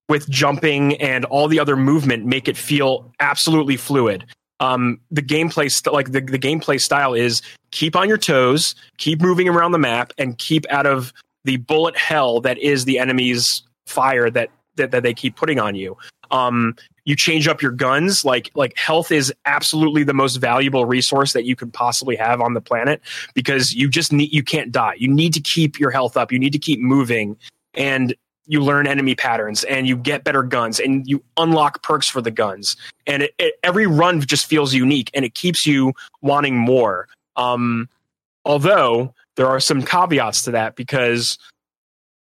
with jumping and all the other movement make it feel absolutely fluid. Um, the gameplay st- like the, the gameplay style is keep on your toes, keep moving around the map, and keep out of the bullet hell that is the enemy's fire that that, that they keep putting on you. Um, you change up your guns like like health is absolutely the most valuable resource that you could possibly have on the planet because you just need you can't die you need to keep your health up you need to keep moving and you learn enemy patterns and you get better guns and you unlock perks for the guns. And it, it, every run just feels unique and it keeps you wanting more. Um, although there are some caveats to that because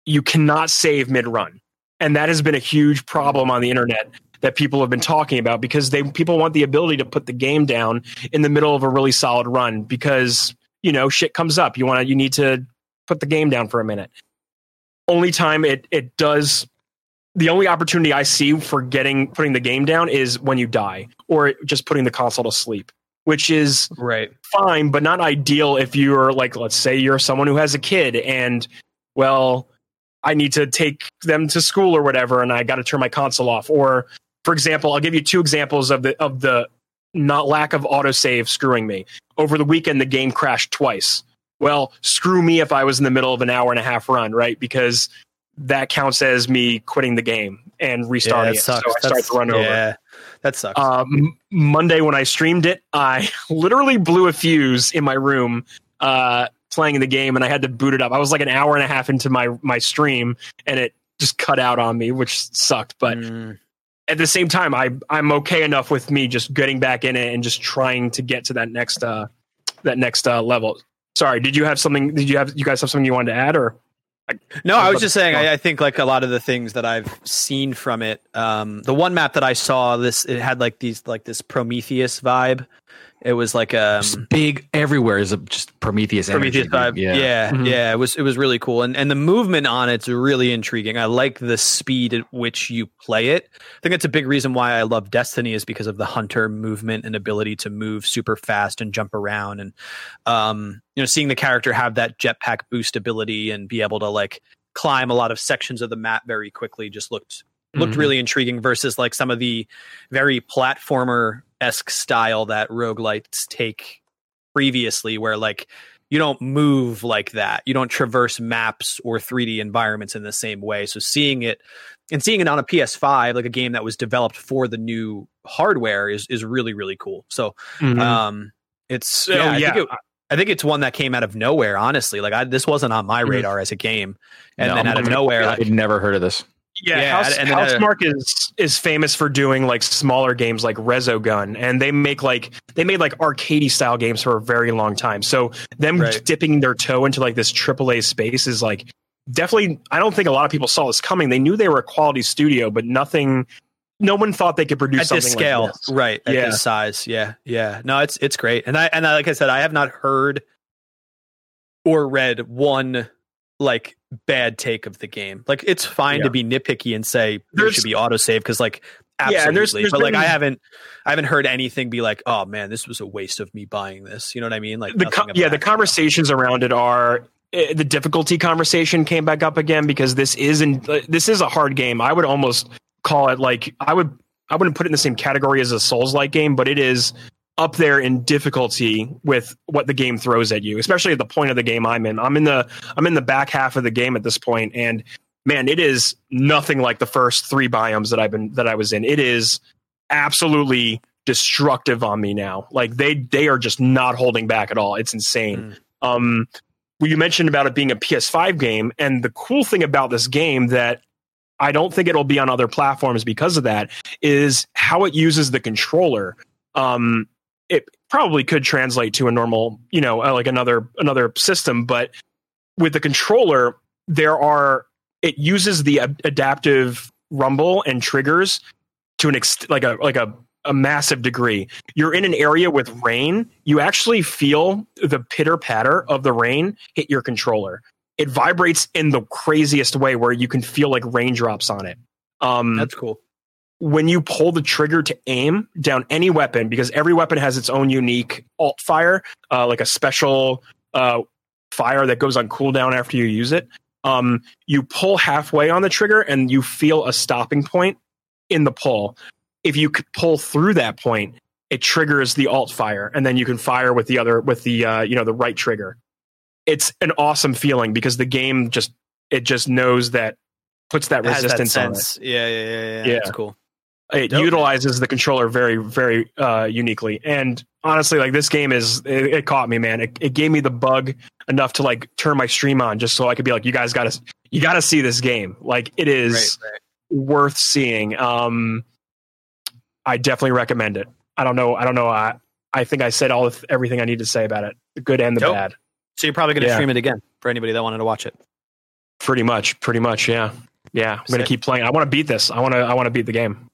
you cannot save mid run and that has been a huge problem on the internet that people have been talking about because they people want the ability to put the game down in the middle of a really solid run because you know shit comes up. You want to you need to put the game down for a minute only time it it does the only opportunity i see for getting putting the game down is when you die or just putting the console to sleep which is Right. fine, but not ideal if you're like, let's say you're someone who has a kid and, well, I need to take them to school or whatever, and I got to turn my console off. Or, for example, I'll give you two examples of the of the not lack of autosave screwing me. Over the weekend, the game crashed twice. Well, screw me if I was in the middle of an hour and a half run, right? Because that counts as me quitting the game and Yeah, restarting that it. So sucks. I start That's- to run over. that sucks. Um, Monday when I streamed it, I literally blew a fuse in my room uh, playing the game, and I had to boot it up. I was like an hour and a half into my my stream, and it just cut out on me, which sucked. But Mm. at the same time, I I'm okay enough with me just getting back in it and just trying to get to that next uh that next uh level. Sorry, did you have something? Did you have you guys have something you wanted to add or? No, I was just saying. I, I think like a lot of the things that I've seen from it. Um, the one map that I saw, this it had like these like this Prometheus vibe. It was like um, Just big everywhere is a, just Prometheus. Prometheus energy. vibe. Yeah, yeah, Mhm. It was it was really cool, and and the movement on it's really intriguing. I like the speed at which you play it. I think that's a big reason why I love Destiny is because of the hunter movement and ability to move super fast and jump around, and um, you know, seeing the character have that jetpack boost ability and be able to like climb a lot of sections of the map very quickly just looked looked Mhm. really intriguing versus like some of the very platformer esque style that roguelites take previously where like you don't move like that you don't traverse maps or 3d environments in the same way so seeing it and seeing it on a ps5 like a game that was developed for the new hardware is is really really cool so Mhm. um it's Oh, yeah, I, yeah. think it, I think it's one that came out of nowhere honestly like I, this wasn't on my Mhm. radar as a game and No, then out of nowhere I'd never heard of this. Yeah, Yeah, House, and uh, Housemarque is is famous for doing like smaller games like Resogun, and they make like they made like arcadey style games for a very long time. So them Right. dipping their toe into like this AAA space is like definitely. I don't think a lot of people saw this coming. They knew they were a quality studio, but nothing. No one thought they could produce at something this scale, like this. right? At Yeah. this size, yeah, yeah. No, it's it's great, and I and I, like I said, I have not heard or read one like bad take of the game. Like it's fine Yeah. to be nitpicky and say there should be autosave because like absolutely, Yeah, there's- there's but like been- I haven't I haven't heard anything be like, oh man, this was a waste of me buying this. You know what I mean? Like the yeah, the conversations around it are eh, the difficulty conversation came back up again because this is in, this is a hard game. I would almost call it like I would I wouldn't put it in the same category as a Souls like game, but it is up there in difficulty with what the game throws at you, especially at the point of the game I'm in. I'm in the I'm in the back half of the game at this point, and man, it is nothing like the first three biomes that I've been that I was in. It is absolutely destructive on me now. Like they they are just not holding back at all. It's insane. Um well, you mentioned about it being a PS5 game, and the cool thing about this game that I don't think it'll be on other platforms because of that is how it uses the controller. Um, it probably could translate to a normal, you know, uh, like another another system, but with the controller, there are it uses the ad- adaptive rumble and triggers to an ex- like a like a a massive degree. You're in an area with rain, you actually feel the pitter patter of the rain hit your controller. It vibrates in the craziest way where you can feel like raindrops on it. Um, That's cool. When you pull the trigger to aim down any weapon, because every weapon has its own unique alt fire, uh, like a special uh, fire that goes on cooldown after you use it. Um, you pull halfway on the trigger and you feel a stopping point in the pull. If you could pull through that point, it triggers the alt fire, and then you can fire with the other with the uh, you know the right trigger. It's an awesome feeling because the game just it just knows that puts that It has that resistance on it. Yeah, yeah, yeah, yeah. Yeah. That's cool. It utilizes the controller very very uh uniquely. And honestly like this game is it, it caught me man. It, it gave me the bug enough to like turn my stream on just so i could be like you guys gotta you gotta see this game. Like it is Right, right. worth seeing. Um i definitely recommend it. I don't know i don't know i i think i said all of everything i need to say about it the good and the bad. So you're probably going to Yeah. stream it again for anybody that wanted to watch it. pretty much pretty much yeah. Yeah i'm gonna keep playing. I want to beat this. I want to i want to beat the game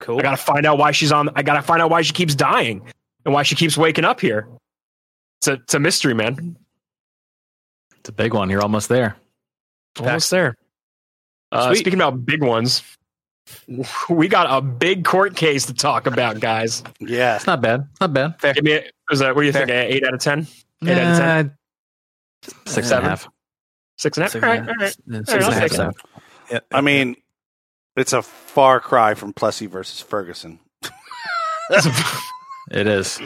Cool. I gotta find out why she's on. I gotta find out why she keeps dying and why she keeps waking up here. It's a, it's a mystery, man. It's a big one. You're almost there. Almost there. Uh, speaking about big ones, we got a big court case to talk about, guys. Yeah. It's not bad. It's not bad. Give me, a, is that what do you Fair. think? a Eight out of ten, Eight out of ten? Nah, Six and a Seven? half. six and a half. Six All and right, a all right. Yeah, All six right, and a I'll half, take seven. Yeah. I mean, it's a far cry from Plessy versus Ferguson. It is.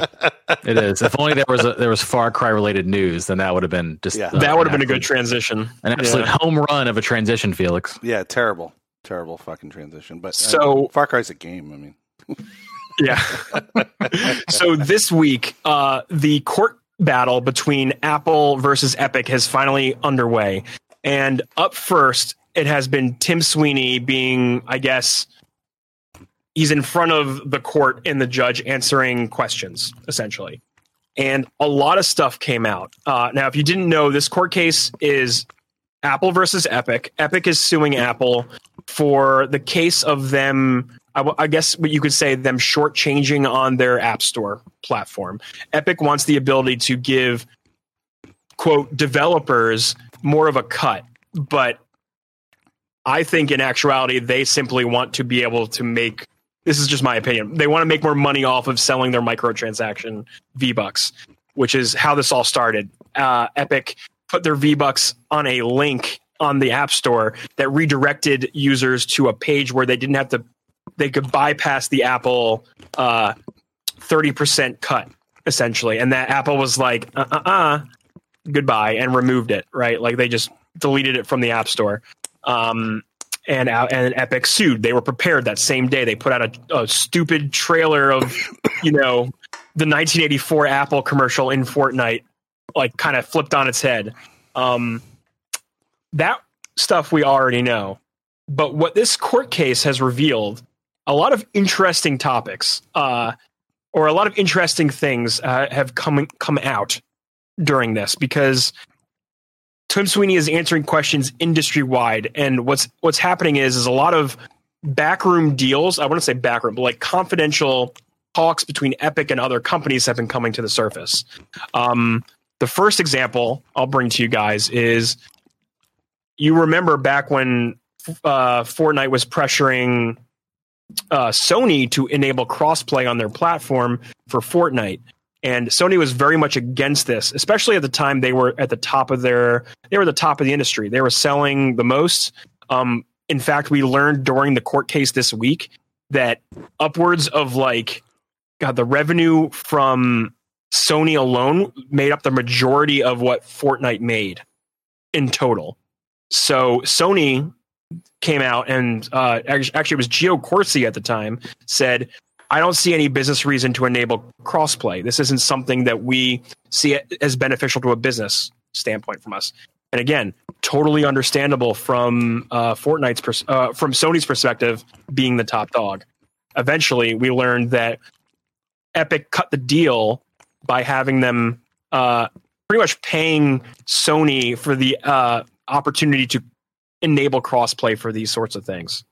It is. If only there was a, there was Far Cry related news, then that would have been just Yeah. uh, that would have an been a good transition. an absolute Yeah. home run of a transition, Felix. Yeah, terrible, terrible fucking transition. But uh, So- Far Cry's a game. I mean, Yeah. so this week, uh, the court battle between Apple versus Epic has finally underway. And up first, it has been Tim Sweeney being, I guess, he's in front of the court and the judge answering questions essentially. And a lot of stuff came out. Uh, now if you didn't know this court case is apple versus epic. Epic is suing apple for the case of them I, w- I guess what you could say them shortchanging on their app store platform. Epic wants the ability to give quote developers more of a cut but I think in actuality, they simply want to be able to make this is just my opinion. They want to make more money off of selling their microtransaction V Bucks, which is how this all started. Uh, Epic put their V Bucks on a link on the App Store that redirected users to a page where they didn't have to, they could bypass the Apple uh, 30% cut, essentially. And that Apple was like, uh uh uh, goodbye, and removed it, right? Like they just deleted it from the App Store. Um, and and Epic sued. They were prepared that same day. They put out a, a stupid trailer of, you know, the 1984 Apple commercial in Fortnite, like kind of flipped on its head. Um, that stuff we already know, but what this court case has revealed a lot of interesting topics, uh, or a lot of interesting things uh, have come come out during this because Tim Sweeney is answering questions industry wide, and what's what's happening is is a lot of backroom deals. I want to say backroom, but like confidential talks between Epic and other companies have been coming to the surface. Um, the first example I'll bring to you guys is you remember back when uh, Fortnite was pressuring uh, Sony to enable crossplay on their platform for Fortnite. And Sony was very much against this, especially at the time they were at the top of their they were the top of the industry. They were selling the most. Um, in fact, we learned during the court case this week that upwards of like God, the revenue from Sony alone made up the majority of what Fortnite made in total. So Sony came out and uh, actually it was Gio Corsi at the time said I don't see any business reason to enable crossplay. This isn't something that we see as beneficial to a business standpoint from us. And again, totally understandable from uh, Fortnite's pers- uh, from Sony's perspective, being the top dog. Eventually, we learned that Epic cut the deal by having them uh, pretty much paying Sony for the uh, opportunity to enable crossplay for these sorts of things.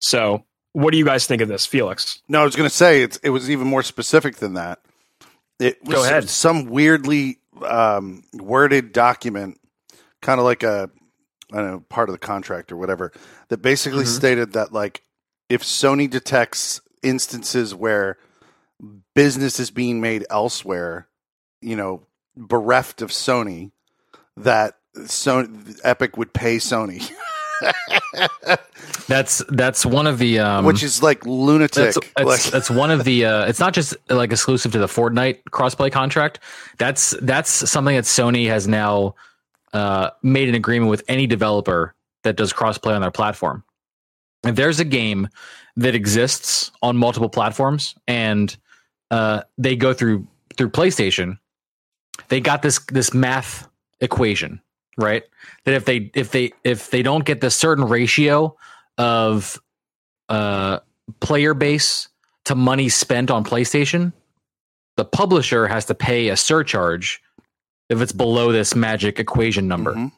So what do you guys think of this, Felix? No, I was going to say it's, it was even more specific than that. It was Go ahead. some weirdly um, worded document, kind of like a I don't know part of the contract or whatever, that basically Mhm. stated that like if Sony detects instances where business is being made elsewhere, you know, bereft of Sony, that Sony Epic would pay Sony, That's that's one of the um, which is like lunatic. that's, that's, like, that's one of the uh, it's not just like exclusive to the Fortnite crossplay contract. That's that's something that Sony has now uh, made an agreement with any developer that does crossplay on their platform. If there's a game that exists on multiple platforms and uh, they go through through PlayStation, they got this this math equation, right? That if they if they if they don't get the certain ratio of uh, player base to money spent on PlayStation, the publisher has to pay a surcharge if it's below this magic equation number. Mhm.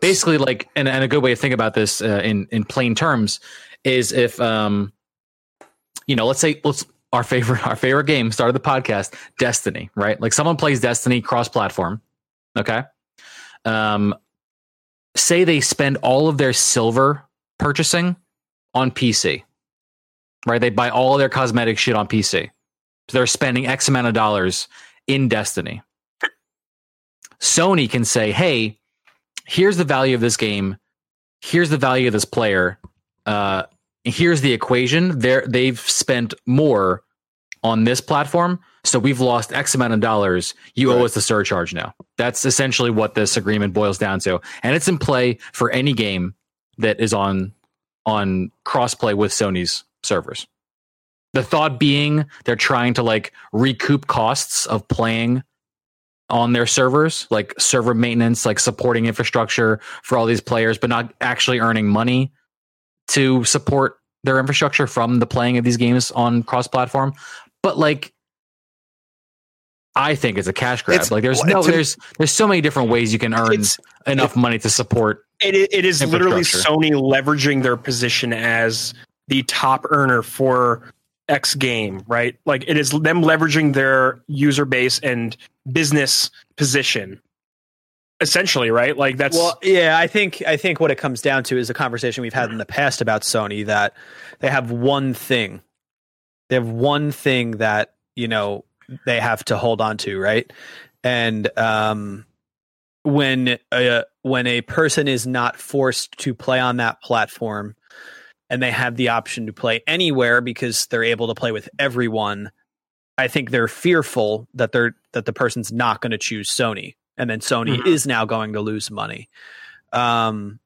Basically, like, and, and a good way to think about this uh, in in plain terms is if, um, you know, let's say let's our favorite our favorite game started the podcast, Destiny, right? Like someone plays Destiny cross platform, okay. Um, say they spend all of their silver purchasing on PC, right? They buy all their cosmetic shit on PC. So they're spending X amount of dollars in Destiny. Sony can say, hey, here's the value of this game. Here's the value of this player. Uh, here's the equation. They're, they've spent more on this platform. So we've lost X amount of dollars. You owe us the surcharge now. That's essentially what this agreement boils down to. And it's in play for any game that is on on crossplay with Sony's servers. The thought being they're trying to like recoup costs of playing on their servers, like server maintenance, like supporting infrastructure for all these players, but not actually earning money to support their infrastructure from the playing of these games on cross platform. But like I think it's a cash grab. It's- like there's no there's there's so many different ways you can earn It's enough money to support it, it is literally Sony leveraging their position as the top earner for X game, right? Like it is them leveraging their user base and business position. Essentially, right? Like that's Well, yeah, I think I think what it comes down to is a conversation we've had in the past about Sony that they have one thing. They have one thing that, you know, they have to hold on to, right? And um when a when a person is not forced to play on that platform and they have the option to play anywhere because they're able to play with everyone, I think they're fearful that they're that the person's not going to choose Sony, and then Sony Mhm. is now going to lose money. Um,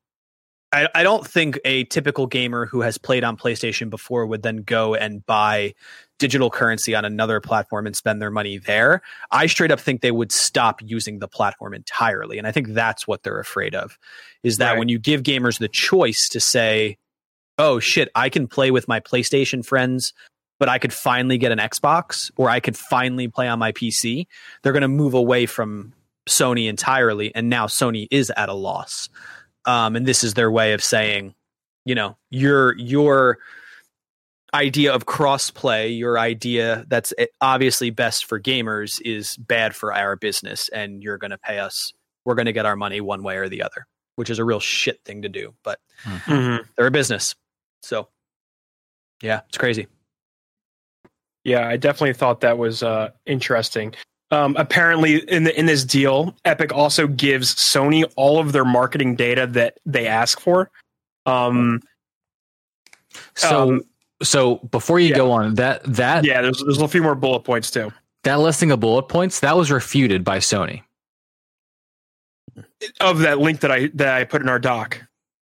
I, I don't think a typical gamer who has played on PlayStation before would then go and buy digital currency on another platform and spend their money there. I straight up think they would stop using the platform entirely, and I think that's what they're afraid of. Is that Right. when you give gamers the choice to say, "Oh shit, I can play with my PlayStation friends." But I could finally get an Xbox, or I could finally play on my PC. They're going to move away from Sony entirely, and now Sony is at a loss. Um, and this is their way of saying, you know, your your idea of crossplay, your idea that's eh, obviously best for gamers, is bad for our business, and you're going to pay us. We're going to get our money one way or the other, which is a real shit thing to do. But Mhm. they're a business, so yeah, it's crazy. Yeah, I definitely thought that was uh, interesting. Um, apparently, in the in this deal, Epic also gives Sony all of their marketing data that they ask for. Um, So Um, so before you yeah. go on that that yeah, there's there's a few more bullet points too. that listing of bullet points that was refuted by Sony. Of that link that I that I put in our doc.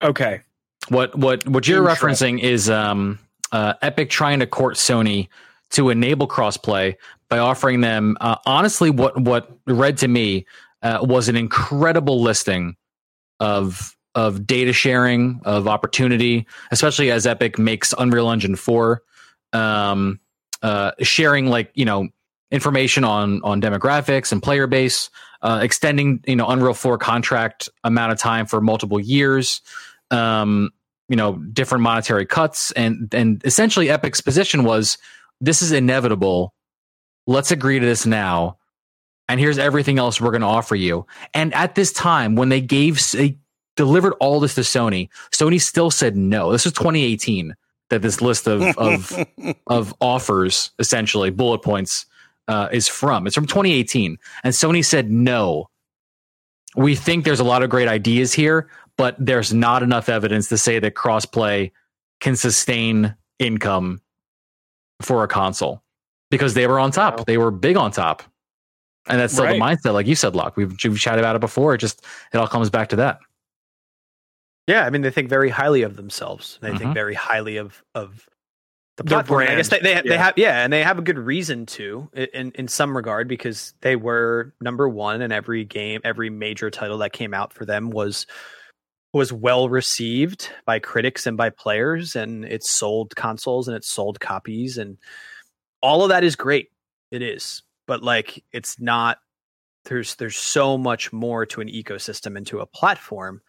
Okay. What what what you're referencing is um, uh, Epic trying to court Sony to enable crossplay by offering them uh, honestly what what read to me uh, was an incredible listing of of data sharing of opportunity, especially as Epic makes Unreal Engine four um, uh, sharing like you know information on on demographics and player base, uh, extending you know Unreal four contract amount of time for multiple years um, you know, different monetary cuts, and and essentially Epic's position was this is inevitable. Let's agree to this now, and here's everything else we're going to offer you. And at this time, when they gave they delivered all this to Sony, Sony still said no. This was 2018 that this list of of of offers, essentially bullet points, uh, is from. It's from 2018, and Sony said no. We think there's a lot of great ideas here, but there's not enough evidence to say that crossplay can sustain income for a console because they were on top. Wow. They were big on top. And that's still Right. the mindset, like you said, Locke. We've, we've chatted about it before. It just it all comes back to that. Yeah, I mean they think very highly of themselves. They Mhm. think very highly of of the Their platform. I guess they brand, they, they have yeah, and they have a good reason to in in some regard because they were number one in every game, every major title that came out for them was was well received by critics and by players, and it sold consoles and it sold copies, and all of that is great. It is, but like it's not. There's there's so much more to an ecosystem and to a platform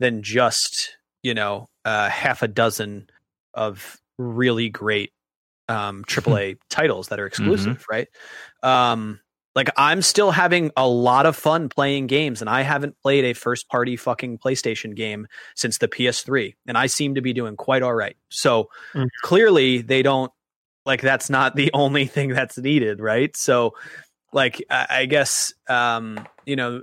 than just you know uh, half a dozen of really great um, AAA titles that are exclusive, right? Um, like I'm still having a lot of fun playing games, and I haven't played a first party fucking PlayStation game since the PS3, and I seem to be doing quite all right. So Mhm. clearly, they don't like that's not the only thing that's needed, right? So, like I, guess um, you know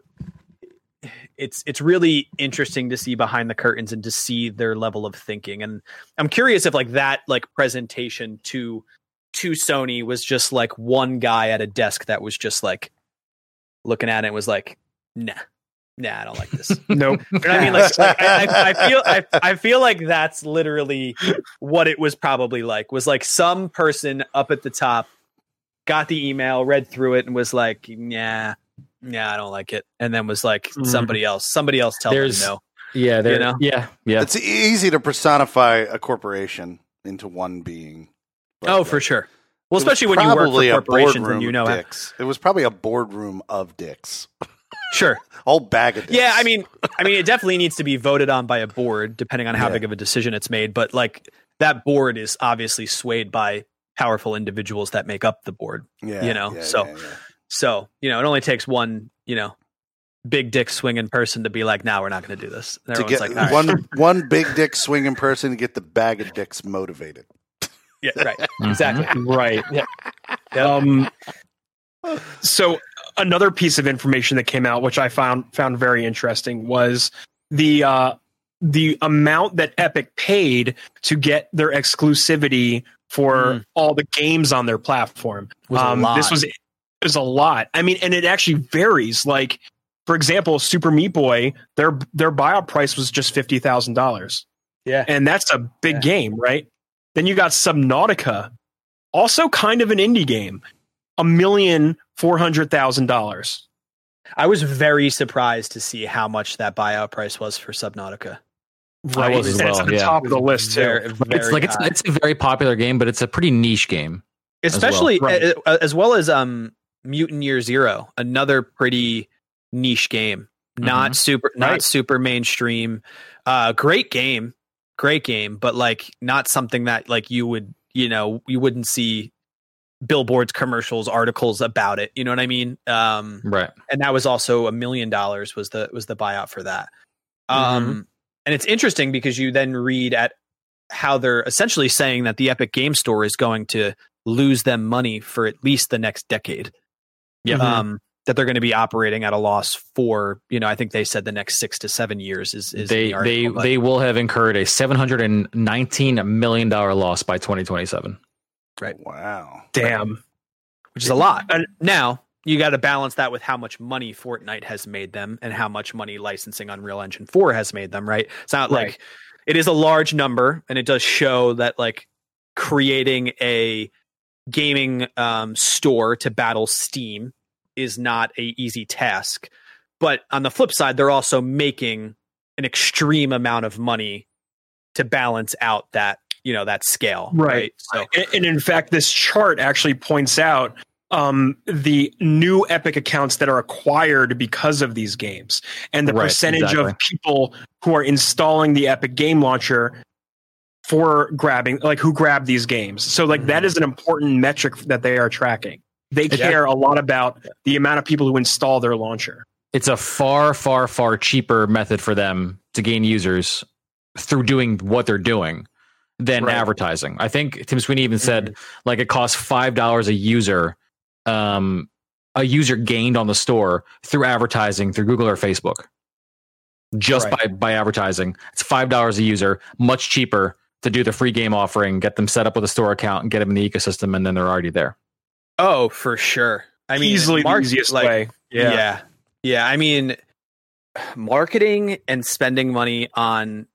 it's it's really interesting to see behind the curtains and to see their level of thinking and i'm curious if like that like presentation to to sony was just like one guy at a desk that was just like looking at it was like nah nah i don't like this Nope. you know what I mean, like, like, I, I- I feel, I, I feel like that's literally what it was probably like. Was like some person up at the top got the email, read through it, and was like, "Yeah, yeah, I don't like it," and then was like, Mhm. "Somebody else, somebody else tell There's- them no." Yeah, You know? yeah, yeah. It's easy to personify a corporation into one being. oh, But, for sure. Well, was especially when you work for a corporations boardroom and you of know, how, dicks. It was probably a boardroom of dicks. sure. Whole bag of dicks. Yeah, I mean, I mean, it definitely needs to be voted on by a board, depending on how Yeah. big of a decision it's made. But like that board is obviously swayed by powerful individuals that make up the board. yeah, you know, yeah, so- yeah, yeah. So you know, it only takes one, you know, big dick swinging person to be like, "Now we're not going to do this." And to get like, "All right." one one big dick swinging person to get the bag of dicks motivated. yeah, right, Mhm. exactly. right. Yeah. Um, so another piece of information that came out, which I found found very interesting, was the uh, the amount that Epic paid to get their exclusivity for Mm. all the games on their platform. Was um. This was is a lot. I mean, and it actually varies. Like, for example, Super Meat Boy, their their buyout price was just fifty thousand dollars. Yeah. and that's a big Yeah. game, right? Then you got Subnautica, also kind of an indie game, a million four hundred thousand dollars. I was very surprised to see how much that buyout price was for Subnautica. Right, was as and it's well, at the yeah. top of the list too. Very, It's like it's it's a very popular game, but it's a pretty niche game. as well. especially Right. a- a- as well as um Mutant Year Zero, another pretty niche game. Not super, not Right. super mainstream. Uh, great game, great game, but like not something that like you would, you know, you wouldn't see billboards, commercials, articles about it. You know what I mean? Um, Right. and that was also a million dollars was the was the buyout for that. Um, and it's interesting because you then read at how they're essentially saying that the Epic Game Store is going to lose them money for at least the next decade. Yeah. Um, that they're going to be operating at a loss for, you know, I think they said the next six to seven years is, is they the article, they but- they will have incurred a seven hundred and nineteen million dollar loss by twenty twenty seven. Right. Wow. Damn. which is a lot. And- now you got to balance that with how much money Fortnite has made them and how much money licensing Unreal Engine 4 has made them, right? It's not Right. like it is a large number and it does show that like creating a gaming um, store to battle Steam is not a easy task. But on the flip side, they're also making an extreme amount of money to balance out that, you know, that scale. Right. So And, and in fact, this chart actually points out um, the new Epic accounts that are acquired because of these games and the Right, percentage exactly. of people who are installing the Epic Game Launcher for grabbing, like who grab these games. So, like, that is an important metric that they are tracking. They Yeah. care a lot about the amount of people who install their launcher. It's a far, far, far cheaper method for them to gain users through doing what they're doing than Right. advertising. I think Tim Sweeney even said like it costs five dollars a user, um, a user gained on the store through advertising through Google or Facebook. Just Right. by by advertising, it's five dollars a user, much cheaper to do the free game offering, get them set up with a store account, and get them in the ecosystem, and then they're already there. Oh, for sure. I mean, Easily mark- the easiest like, way. Yeah. Yeah. yeah. I mean, marketing and spending money on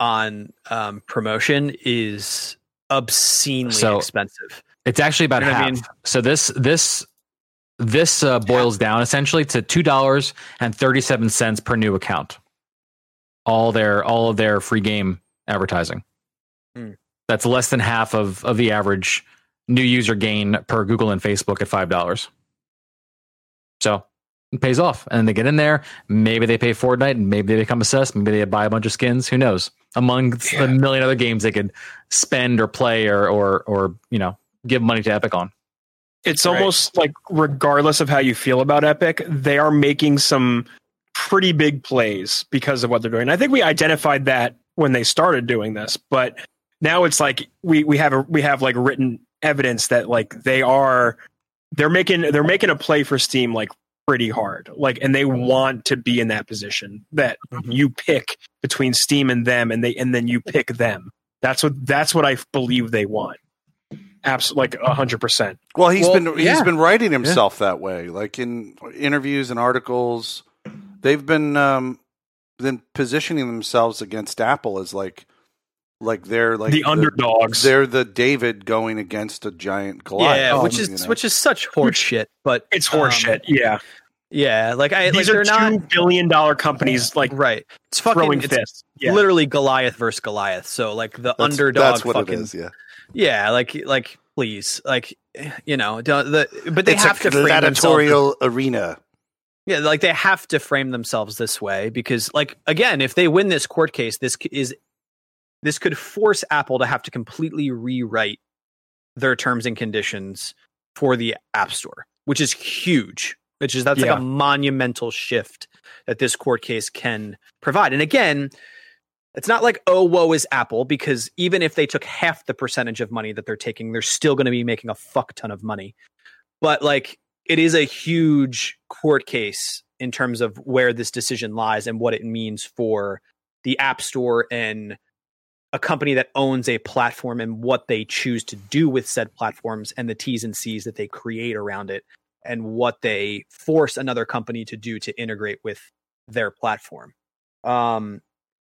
on um, promotion is obscenely So- expensive. It's actually about You know what I half. mean? So this this this uh, boils down essentially to two dollars and thirty seven cents per new account. All their all of their free game advertising. Hmm. That's less than half of of the average new user gain per Google and Facebook at five dollars. So it pays off, and they get in there. Maybe they pay Fortnite, and maybe they become obsessed. Maybe they buy a bunch of skins. Who knows? Among Yeah. the million other games they could spend or play or or or you know give money to Epic on. it's Right. almost like regardless of how you feel about epic they are making some pretty big plays because of what they're doing and i think we identified that when they started doing this but now it's like we we have a we have like written evidence that like they are they're making they're making a play for steam like pretty hard. Like and they want to be in that position that you pick between steam and them and they and then you pick them. That's what that's what i believe they want. Absolutely like 100% Well, he's Well, been he's been writing himself that way, like in interviews and articles. They've been um, then positioning themselves against Apple as like like they're like the underdogs They're the David going against a giant Goliath. yeah, which you is know? which is such horseshit. But It's um, horseshit. yeah. Yeah, like I These like are they're two not billion dollar companies like right. It's fucking throwing it's fists. Yeah. literally Goliath versus Goliath. So like the That's, underdog That's what fucking it is. Yeah. yeah, like like please, like you know, don't the but they it's have a to frame themselves gladiatorial arena. Yeah, like they have to frame themselves this way because, like, again, if they win this court case, this is this could force Apple to have to completely rewrite their terms and conditions for the App Store, which is huge. Which is that's Yeah. like a monumental shift that this court case can provide. And again, it's not like oh woe is Apple because even if they took half the percentage of money that they're taking, they're still going to be making a fuck ton of money. But like it is a huge court case in terms of where this decision lies and what it means for the App Store and a company that owns a platform and what they choose to do with said platforms and the T's and C's that they create around it and what they force another company to do to integrate with their platform. Um,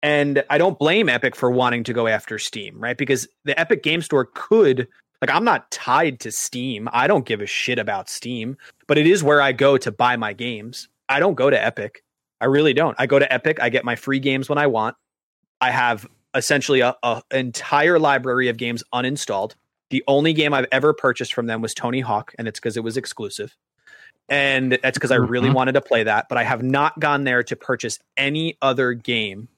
and I don't blame Epic for wanting to go after Steam, right? Because the Epic Game Store could, like, I'm not tied to Steam. I don't give a shit about Steam, but it is where I go to buy my games. I don't go to Epic. I really don't. I go to Epic. I get my free games when I want. I have essentially a, a entire library of games uninstalled. The only game I've ever purchased from them was Tony Hawk, and it's because it was exclusive. And that's because I really Mhm. wanted to play that, but I have not gone there to purchase any other game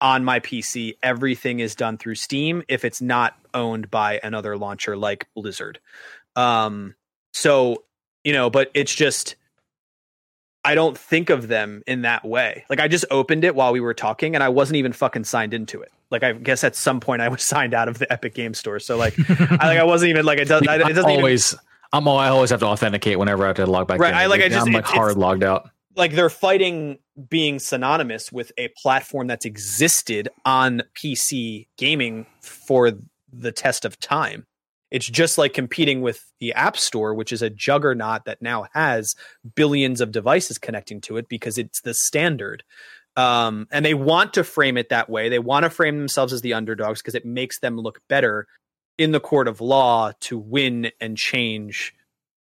on my PC. Everything is done through Steam if it's not owned by another launcher like Blizzard. Um, so, you know, but it's just I don't think of them in that way. Like I just opened it while we were talking and I wasn't even fucking signed into it. Like I guess at some point I was signed out of the Epic Game Store. So like I like I wasn't even like it does it doesn't even, always. I'm all, I always have to authenticate whenever I have to log back Right, in. I, like, I just- I'm like it- hard logged out. like they're fighting being synonymous with a platform that's existed on PC gaming for the test of time. It's just like competing with the App Store, which is a juggernaut that now has billions of devices connecting to it because it's the standard. Um, and they want to frame it that way. They want to frame themselves as the underdogs because it makes them look better in the court of law to win and change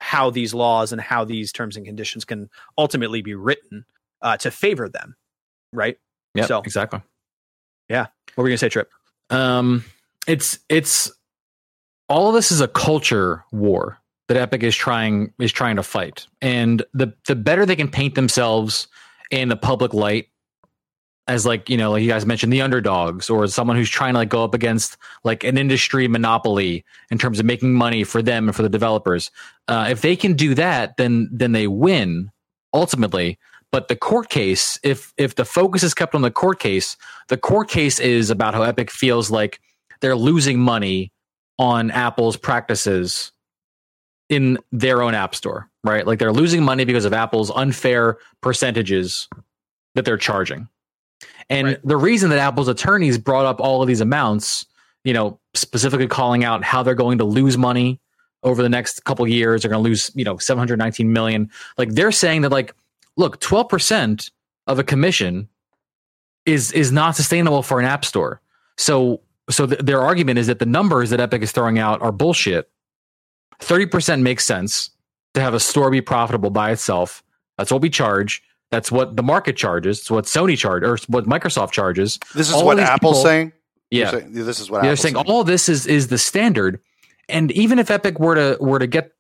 how these laws and how these terms and conditions can ultimately be written uh, to favor them, right? Yeah, So- exactly. Yeah, what were you gonna say, Trip? Um, it's it's all of this is a culture war that Epic is trying is trying to fight, and the the better they can paint themselves in the public light as like you know like you guys mentioned the underdogs or someone who's trying to like go up against like an industry monopoly in terms of making money for them and for the developers uh, if they can do that then then they win ultimately. But the court case if if the focus is kept on the court case the court case is about how epic feels like they're losing money on apple's practices in their own app store right? Like they're losing money because of apple's unfair percentages that they're charging. And Right. the reason that apple's attorneys brought up all of these amounts you know specifically calling out how they're going to lose money over the next couple of years they're going to lose you know 719 million. Like they're saying that like look 12% of a commission is is not sustainable for an app store. So so th- their argument is that the numbers that epic is throwing out are bullshit. 30% makes sense to have a store be profitable by itself. That's what we charge. That's what the market charges. It's what sony charge or what microsoft charges. This is All what Apple's people- saying. Yeah. saying- this is what they're Apple's saying. all this is is the standard. And even if epic were to were to get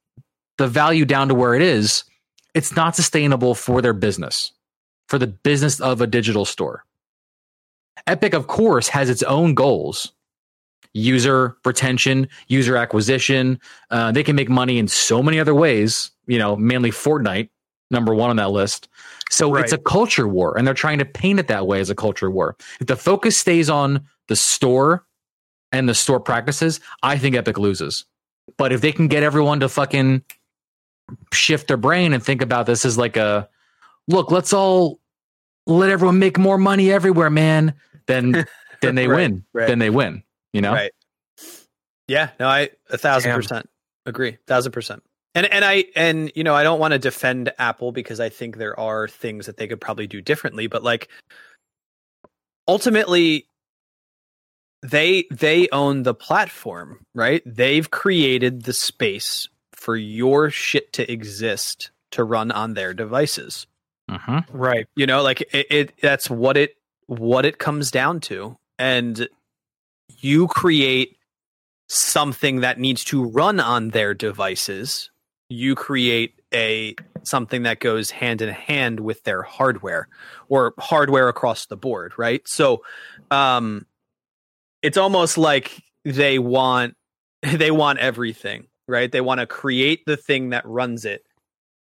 the value down to where it is it's not sustainable for their business for the business of a digital store. Epic of course has its own goals user retention user acquisition uh, they can make money in so many other ways you know mainly fortnite number one on that list so it's a culture war and they're trying to paint it that way as a culture war if the focus stays on the store and the store practices, I think Epic loses. But if they can get everyone to fucking shift their brain and think about this as like a look, let's all let everyone make more money everywhere, man, then then they Right, win. right. Then they win. You know? Right. Yeah, no, I a thousand Damn. percent agree. A Thousand percent. And and I and you know I don't want to defend Apple because I think there are things that they could probably do differently, but like ultimately they they own the platform, right? They've created the space for your shit to exist to run on their devices. Mm-hmm. Right. You know, like it, it that's what it what it comes down to. And you create something that needs to run on their devices. You create a something that goes hand in hand with their hardware or hardware across the board, right? So um it's almost like they want they want everything, right? They want to create the thing that runs it,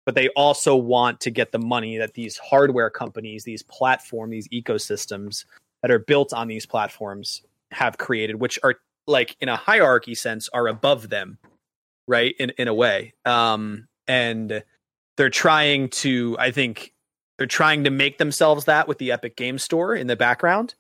but they also want to get the money that these hardware companies, these platform, these ecosystems that are built on these platforms have created, which are like in a hierarchy sense are above them, right? In in a way. Um and they're trying to I think they're trying to make themselves that with the Epic Game Store in the background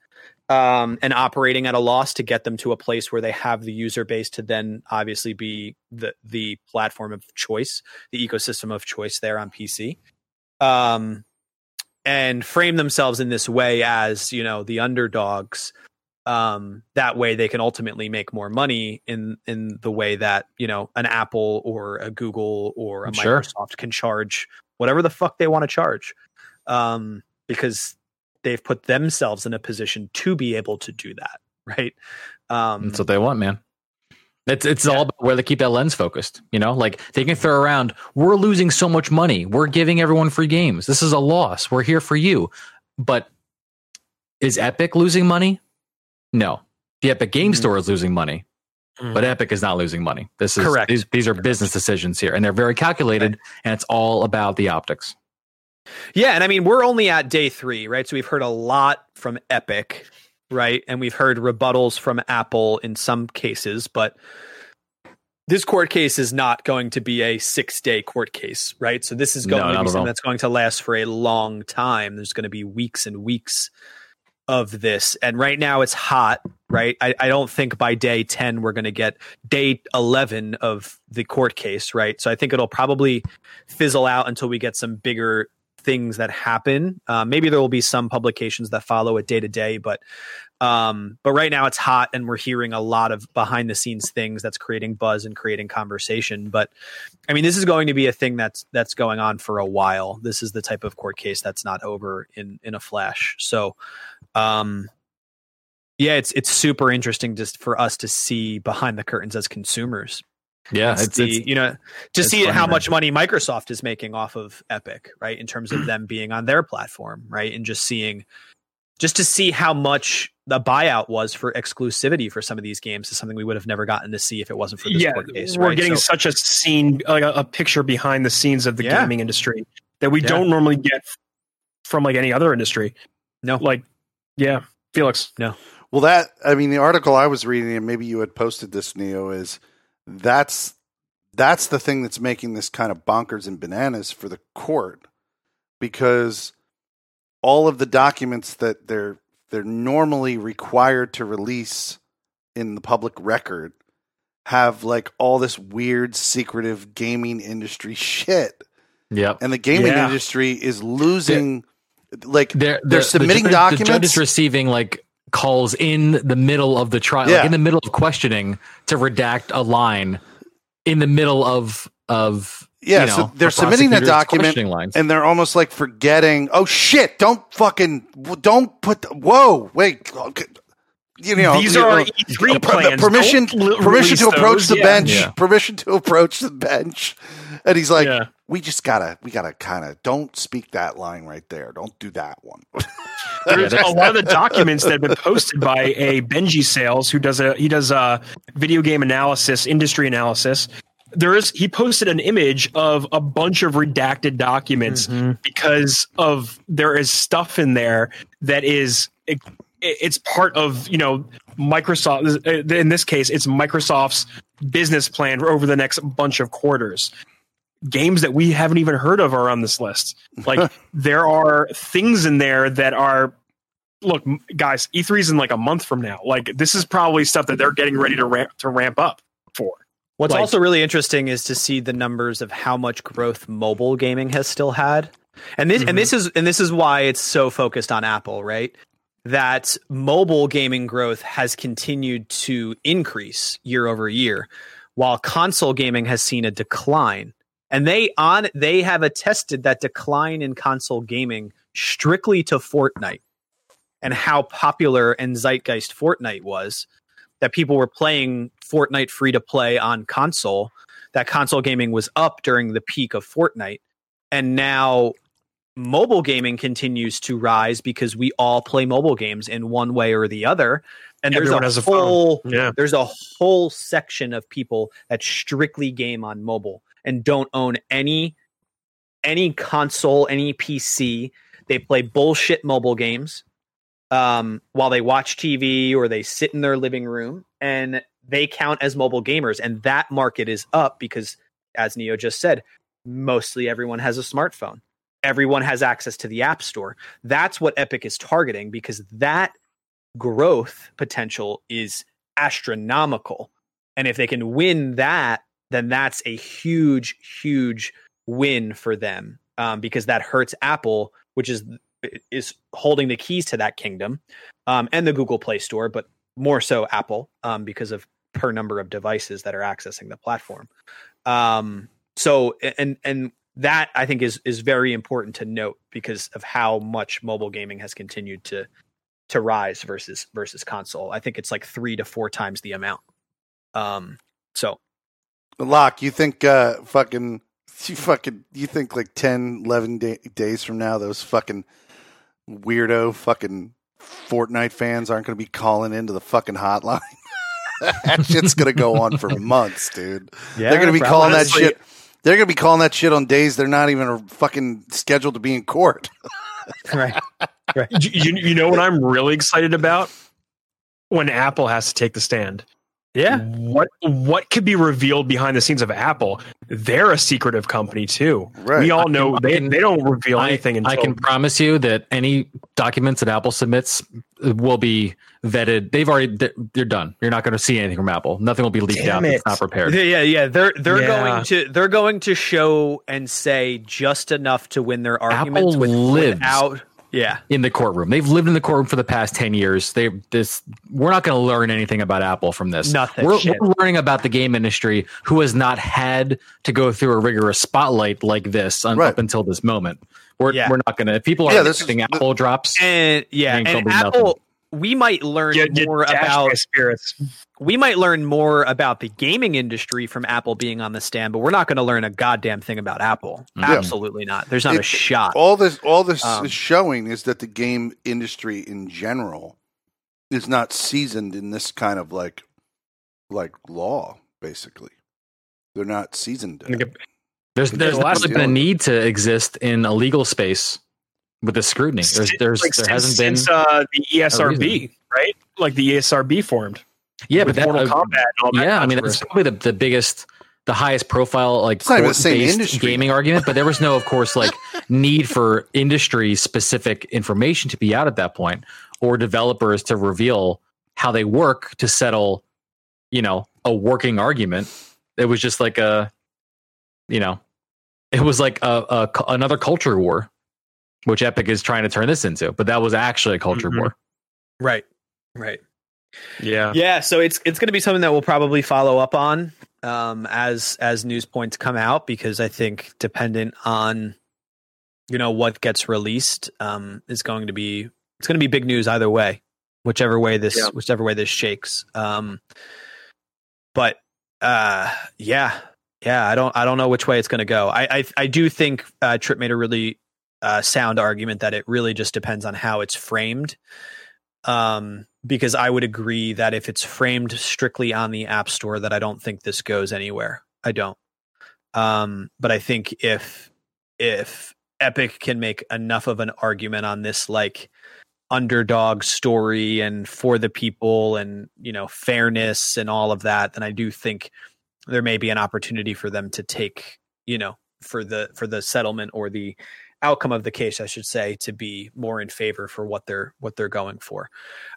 um, and operating at a loss to get them to a place where they have the user base to then obviously be the the platform of choice, the ecosystem of choice there on PC, um, and frame themselves in this way as you know the underdogs. Um, that way, they can ultimately make more money in in the way that you know an Apple or a Google or a Sure. Microsoft can charge whatever the fuck they want to charge, um, because they've put themselves in a position to be able to do that right um That's what they want, man. It's it's all about where they keep that lens focused. You know, like they can throw around, we're losing so much money. We're giving everyone free games. This is a loss. We're here for you. But is Epic losing money? No. The Epic Game Mhm. Store is losing money, Mhm. but Epic is not losing money. This is Correct. These, these are business decisions here, and they're very calculated, and it's all about the optics. yeah and i mean we're only at day three right so we've heard a lot from epic right and we've heard rebuttals from apple in some cases but this court case is not going to be a six day court case right so this is No, going to be something that's going to last for a long time there's going to be weeks and weeks of this. And right now it's hot right? I, I don't think by day 10 we're going to get day 11 of the court case right? So i think it'll probably fizzle out until we get some bigger things that happen. Uh, maybe there will be some publications that follow it day to day but um, but right now it's hot and we're hearing a lot of behind the scenes things that's creating buzz and creating conversation but i mean this is going to be a thing that's that's going on for a while this is the type of court case that's not over in in a flash so um yeah it's it's super interesting just for us to see behind the curtains as consumers Yeah, it's, see, it's you know to see how much money Microsoft is making off of Epic, right? In terms of them being on their platform, right? And just seeing just to see how much the buyout was for exclusivity for some of these games is something we would have never gotten to see if it wasn't for this yeah, court case. we're right? getting So- such a scene, like a, a picture behind the scenes of the Yeah. gaming industry that we Yeah. don't normally get from like any other industry. No. like, yeah, Felix. No. Well, that I mean, the article I was reading, and maybe you had posted this, Neo, is that's that's the thing that's making this kind of bonkers and bananas for the court because all of the documents that they're they're normally required to release in the public record have like all this weird secretive gaming industry shit yep. and the gaming Yeah. industry is losing like They're, They're the- submitting the, judge- The judge is receiving like calls in the middle of the trial, like in the middle of questioning, to redact a line in the middle of of Yeah, you know, so they're submitting the document lines. and they're almost like forgetting. Oh shit! Don't fucking don't put. The, whoa, wait. okay, You know These you are our know, E3 per- plans. Permission, Don't permission to approach those. the Yeah. bench. Yeah. Permission to approach the bench. And he's like, Yeah. "We just gotta, we gotta kind of don't speak that line right there. Don't do that one." There's a lot of the documents that have been posted by a Benji Sales who does a he does a video game analysis, industry analysis. There is he posted an image of a bunch of redacted documents mm-hmm. because of there is stuff in there that is it, it's part of you know Microsoft uh, in this case it's Microsoft's business plan over the next bunch of quarters. Games that we haven't even heard of are on this list. Like there are things in there that are look guys E3 is in like a month from now. Like this is probably stuff that they're getting ready to ramp to ramp up. What's Like- also really interesting is to see the numbers of how much growth mobile gaming has still had. And this Mhm. and this is and this is why it's so focused on Apple, right? That mobile gaming growth has continued to increase year over year while console gaming has seen a decline. and they on they have attested that decline in console gaming strictly to Fortnite and how popular and zeitgeist Fortnite was that people were playing Fortnite free to play on console. That console gaming was up during the peak of Fortnite. And now mobile gaming continues to rise because we all play mobile games in one way or the other. And there's Everyone a has a phone. whole Yeah. there's a whole section of people that strictly game on mobile and don't own any any console any pc they play bullshit mobile games um, while they watch tv or they sit in their living room and they count as mobile gamers. And that market is up because as neo just said mostly everyone has a smartphone. Everyone has access to the app store. That's what epic is targeting because that growth potential is astronomical. And if they can win that, then that's a huge, huge win for them um, because that hurts Apple, which is is holding the keys to that kingdom, um, and the Google Play Store, but more so Apple um, because of per number of devices that are accessing the platform. Um, so and and that I think is is very important to note because of how much mobile gaming has continued to to rise versus versus console. I think it's like three to four times the amount. Um, so Locke, you think uh, fucking you fucking you think like 10, 11 day, days from now those fucking weirdo fucking Fortnite fans aren't going to be calling into the fucking hotline? that shit's going to go on for months, dude. yeah, they're going to be probably. calling that shit. They're going to be calling that shit on days they're not even fucking scheduled to be in court. right. you, you you know what I'm really excited about? When Apple has to take the stand. Yeah, What what could be revealed behind the scenes of Apple? They're a secretive company too. Right. We all know I they, can- they don't reveal I, anything until I can promise you that any documents that Apple submits will be vetted. They've already they're, they're done. You're not going to see anything from Apple. Nothing will be leaked Damn out. It's not prepared. yeah, yeah, yeah. They're they're Yeah. going to they're going to show and say just enough to win their arguments Apple with, lives. without. Yeah, in the courtroom. They've lived in the courtroom for the past 10 years. They this we're not going to learn anything about Apple from this. Nothing. We're, we're learning about the game industry who has not had to go through a rigorous spotlight like this un- Right. up until this moment. We're Yeah. we're not going to people are Yeah, this expecting Apple drops. and yeah, and Apple. nothing. We might learn you, you more about spirits. we might learn more about the gaming industry from Apple being on the stand, but we're not going to learn a goddamn thing about Apple. Yeah. Absolutely not. There's not a shot. all this all this Um, is showing is that the game industry in general is not seasoned in this kind of like like law basically they're not seasoned in. There's there's the not been a need to exist in a legal space with the scrutiny. There's there's Like, there since, hasn't been since uh, the ESRB, right? Like the ESRB formed. yeah, but that Mortal uh, Kombat and all that yeah, I mean that's probably the, the biggest, the highest profile like It's the same court-based industry. gaming argument. But there was no, of course, like need for industry specific information to be out at that point, or developers to reveal how they work to settle, you know, a working argument. It was just like a, you know, it was like a, a another culture war, which Epic is trying to turn this into. But that was actually a culture Mhm. war. right. Right. yeah. Yeah, so it's it's going to be something that we'll probably follow up on um, as as news points come out because I think dependent on you know what gets released um, is going to be it's going to be big news either way, whichever way this Yeah. whichever way this shakes. Um, but uh, yeah, yeah, I don't I don't know which way it's going to go. I, I I do think uh, Trip made a really uh, sound argument that it really just depends on how it's framed um, because I would agree that if it's framed strictly on the App Store, that I don't think this goes anywhere. I don't. Um, but I think if if Epic can make enough of an argument on this, like underdog story and for the people and you know fairness and all of that, then I do think there may be an opportunity for them to take you know for the for the settlement or the outcome of the case i should say to be more in favor for what they're what they're going for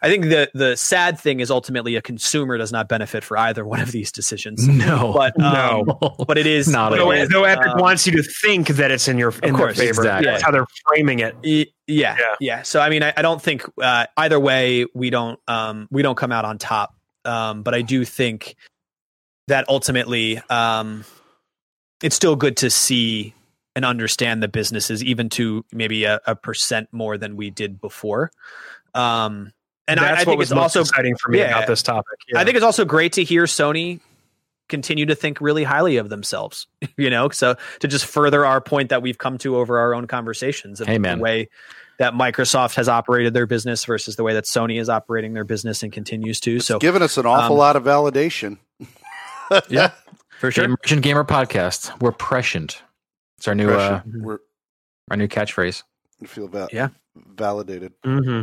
i think the the sad thing is ultimately a consumer does not benefit for either one of these decisions No, but um, No. but it is Not but at Though, it though Epic um, wants you to think that it's in your in their course, favor. exactly. That's how they're framing it. Y- yeah, Yeah. yeah, So I mean, I, I don't think uh, either way we don't um, we don't come out on top. Um, but I do think that ultimately, um, it's still good to see and understand the businesses, even to maybe a, a percent more than we did before. Um, and That's I, I what think was it's most also exciting for me yeah. about this topic. Yeah. I think it's also great to hear Sony continue to think really highly of themselves. You know, so to just further our point that we've come to over our own conversations of Hey, the way that Microsoft has operated their business versus the way that Sony is operating their business and continues to. So Giving us an awful um, lot of validation. yeah, for sure. Game Emergent Gamer Podcast. We're prescient. It's our new uh, We're our new catchphrase. we feel val- Yeah. validated. hmm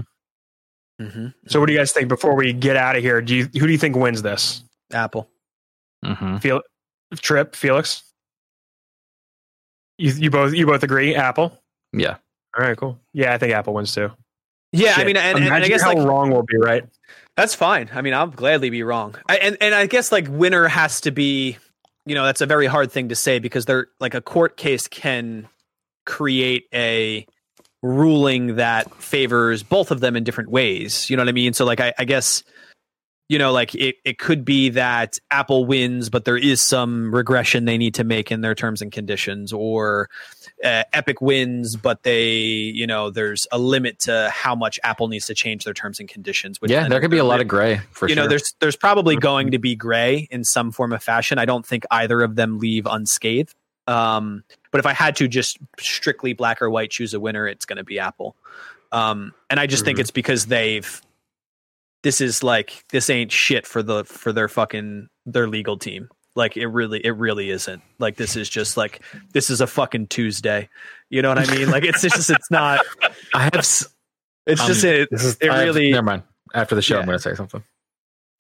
hmm So, what do you guys think before we get out of here? Do you who do you think wins this? Apple. hmm Fel- Trip, Felix. You you both you both agree? Apple. Yeah. All right, cool. Yeah, I think Apple wins too. Yeah, I mean, and, and I guess how like wrong we'll be, right? That's fine. I mean, I'll gladly be wrong. I, and and I guess like winner has to be, you know, that's a very hard thing to say because they're like a court case can create a ruling that favors both of them in different ways. You know what I mean? So like I, I guess you know like it, it could be that apple wins but there is some regression they need to make in their terms and conditions or uh, epic wins but they you know there's a limit to how much apple needs to change their terms and conditions which Yeah, there could be a lot of gray for you sure. know there's there's probably Mhm. going to be gray in some form of fashion i don't think either of them leave unscathed um but if i had to just strictly black or white choose a winner it's going to be apple um and i just think Mhm. it's because they've this is like this ain't shit for the for their fucking their legal team. Like it really it really isn't. Like this is just like this is a fucking tuesday. You know what i mean? Like it's, it's just it's not I have. it's Um, just it, is it I have- really never mind. After the show, I'm going to say something.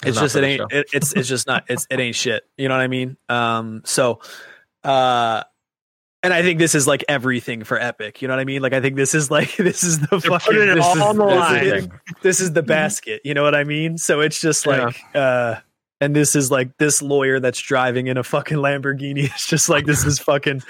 it's not just it ain't it, it's it's just not it's it ain't shit. You know what i mean? Um so uh and i think this is like everything for epic you know what i mean like i think this is like this is the They're fucking this all is, on the line. is, this is the basket you know what i mean so it's just like uh and this is like this lawyer that's driving in a fucking Lamborghini. It's just like this is fucking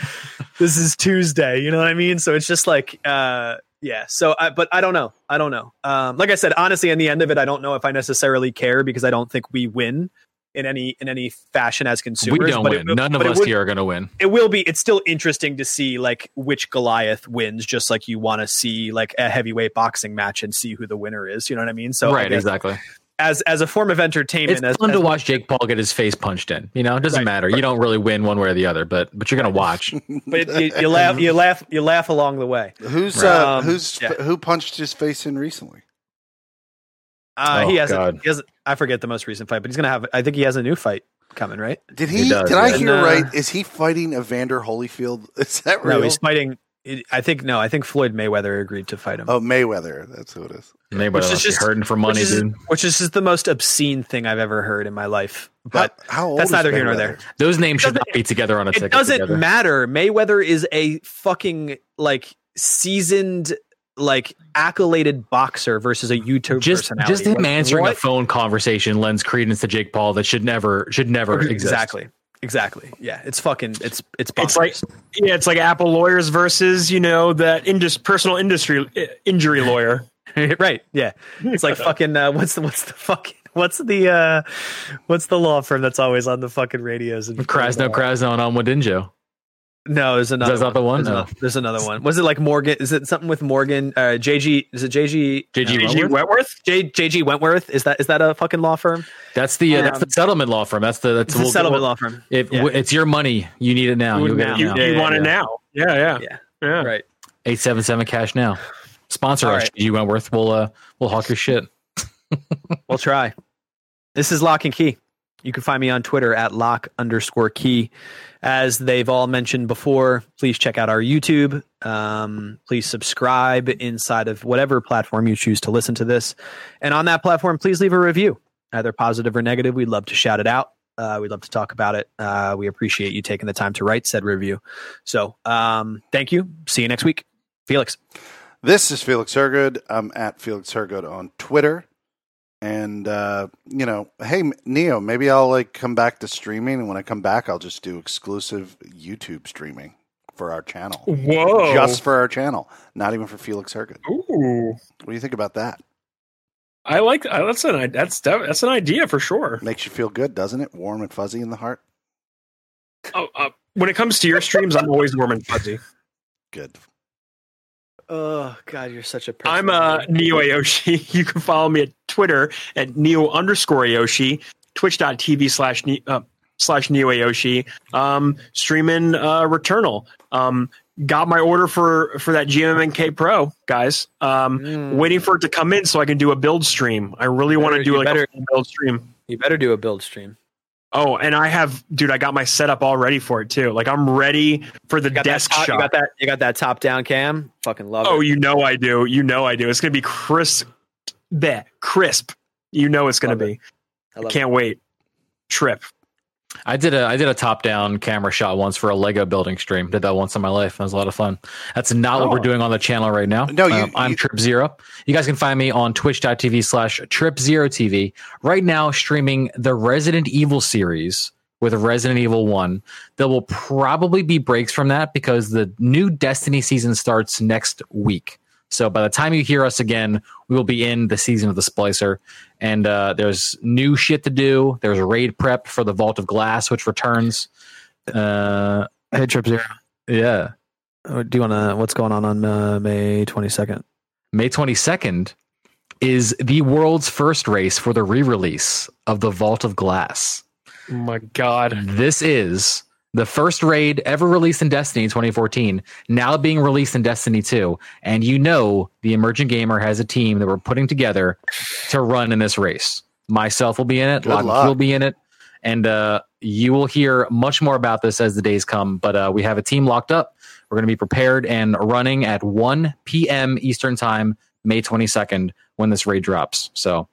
this is Tuesday. You know what I mean? So it's just like uh yeah. So I but I don't know. I don't know. Um like I said, honestly, in the end of it, I don't know if I necessarily care because I don't think we win in any in any fashion as consumers. we don't but win. It, None of us would- here are going to win. it will be it's still interesting to see like which Goliath wins, just like you want to see like a heavyweight boxing match and see who the winner is. You know what I mean? So right, guess exactly. as as a form of entertainment, It's as, fun as to watch Jake Paul get his face punched in. You know, it doesn't Right, matter. You don't really win one way or the other, but but you're going to watch. but you, you laugh, you laugh, you laugh along the way. Who's Right. uh, Um, who's yeah. who punched his face in recently? Uh, Oh, he hasn't. God. he has. I forget the most recent fight, but he's gonna have. I think he has a new fight coming, right? Did he? He does, did I hear And, uh, right? Is he fighting Evander Holyfield? Is that real? No, he's fighting. I think no. I think Floyd Mayweather agreed to fight him. oh, Mayweather. That's who it is. Maybe Which is just- hurting for money, which is, dude. which is just the most obscene thing I've ever heard in my life. But how, how old that's is neither here nor there. Those names should doesn't- be together on a it ticket. doesn't together. matter. Mayweather is a fucking like seasoned, like accoladed boxer versus a YouTube Just personality. just him What- answering a phone conversation lends credence to Jake Paul that should never should never exist. Exactly. Exactly. Yeah. It's fucking. It's it's It's like yeah, it's like Apple lawyers versus you know that indus- personal industry uh, injury lawyer. right. Yeah. It's like fucking. Uh, what's the what's the fucking what's the uh what's the law firm that's always on the fucking radios? And Krasno Krasno and Almadinjo. No, there's another. That's not the one? There's, No. another, there's another one. Was it like Morgan? Is it something with Morgan? Uh, JG? Is it JG? JG no, G. Wentworth. J, JG Wentworth? Is that is that a fucking law firm? That's the uh, that's the Um, settlement law firm. That's the that's It's we'll- settlement we'll- law firm. If Yeah. it's your money, you need it now. You You'll get it now. you Yeah, want yeah, it yeah. now? Yeah, yeah, Yeah. yeah. Right. Eight seven seven cash now. Sponsor All us, right. G Wentworth. We'll uh we'll hawk your shit. We'll try. This is Lock and Key. You can find me on Twitter at lock underscore key. As they've all mentioned before, please check out our YouTube. Um, please subscribe inside of whatever platform you choose to listen to this. And on that platform, please leave a review, either positive or negative. We'd love to shout it out. Uh, we'd love to talk about it. Uh, we appreciate you taking the time to write said review. So um, thank you. See you next week. Felix. This is Felix Hergood. I'm at Felix Hergood on Twitter. And uh, you know, hey Neo, maybe I'll like come back to streaming, and when I come back, I'll just do exclusive YouTube streaming for our channel, Whoa. just for our channel, not even for Felix Hergood. Ooh. What do you think about that? I like I- that's an that's that's an idea for sure. Makes you feel good, doesn't it? Warm and fuzzy in the heart. Oh, uh, when it comes to your streams, I'm always warm and fuzzy. Good. Oh God, you're such a. Person. I'm uh, Neo Ayoshi. You can follow me at Twitter at Neo underscore Ayoshi, twitch.tv slash uh, slash Neo Ayoshi, um, streaming uh, Returnal. Um, got my order for for that GMMK Pro, guys. Um, Mm. waiting for it to come in so I can do a build stream. I really want to do like better- a build stream. You better do a build stream. Oh, and I have, dude, I got my setup all ready for it too. Like I'm ready for the desk top, shot. you got that. You got that top down cam. Fucking love Oh, it. Oh, you know I do. You know I do. It's gonna be crisp. That crisp. You know it's gonna Love it. be. I love Can't wait. Trip. I did a I did a top down camera shot once for a Lego building stream. Did that once in my life. That was a lot of fun. That's not what Oh. we're doing on the channel right now. No, you- Um, I'm you- Trip Zero. You guys can find me on twitch.tv slash Trip Zero TV. Right now, streaming the Resident Evil series with Resident Evil 1. There will probably be breaks from that because the new Destiny season starts next week. So by the time you hear us again, we will be in the season of the Splicer. And uh, there's new shit to do. There's raid prep for the Vault of Glass, which returns. Uh, Hey, Trip Zero. yeah. Uh, Do you want to? What's going on on uh, May twenty second? May 22nd is the world's first race for the re release of the Vault of Glass. Oh my god. This is the first raid ever released in Destiny 2014, now being released in Destiny 2. And you know, the Emergent Gamer has a team that we're putting together to run in this race. Myself will be in it, Lock will be in it. And uh, you will hear much more about this as the days come. But uh, we have a team locked up. We're going to be prepared and running at 1 p.m. Eastern Time, May 22nd, when this raid drops. So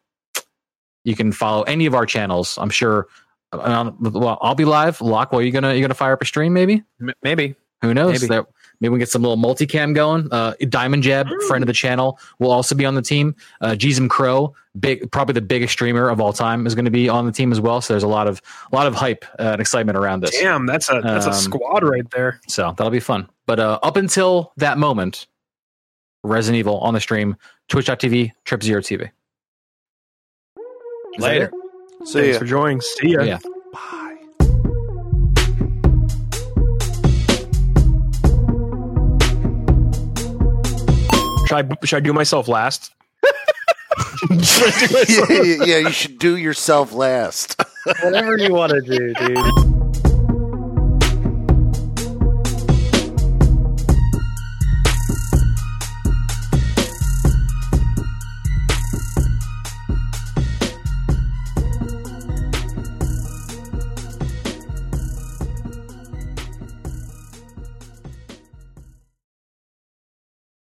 you can follow any of our channels. I'm sure. Um, well, I'll be live. Lock, well, you gonna you gonna fire up a stream? Maybe. M- maybe. Who knows? Maybe. That maybe we get some little multicam going. Uh, Diamond Jab, friend of the channel, will also be on the team. Uh, Jeezum Crow, big, probably the biggest streamer of all time, is going to be on the team as well. So there's a lot of a lot of hype uh, and excitement around this. Damn, that's a that's a Um, squad right there. So that'll be fun. But uh, up until that moment, Resident Evil on the stream, Twitch.tv, Trip Zero TV. Is Later. It? See Thanks ya. for joining. See ya. Yeah. Bye. Should I should I do myself last? Should I do myself- yeah, yeah, you should do yourself last. Whatever you want to do, dude.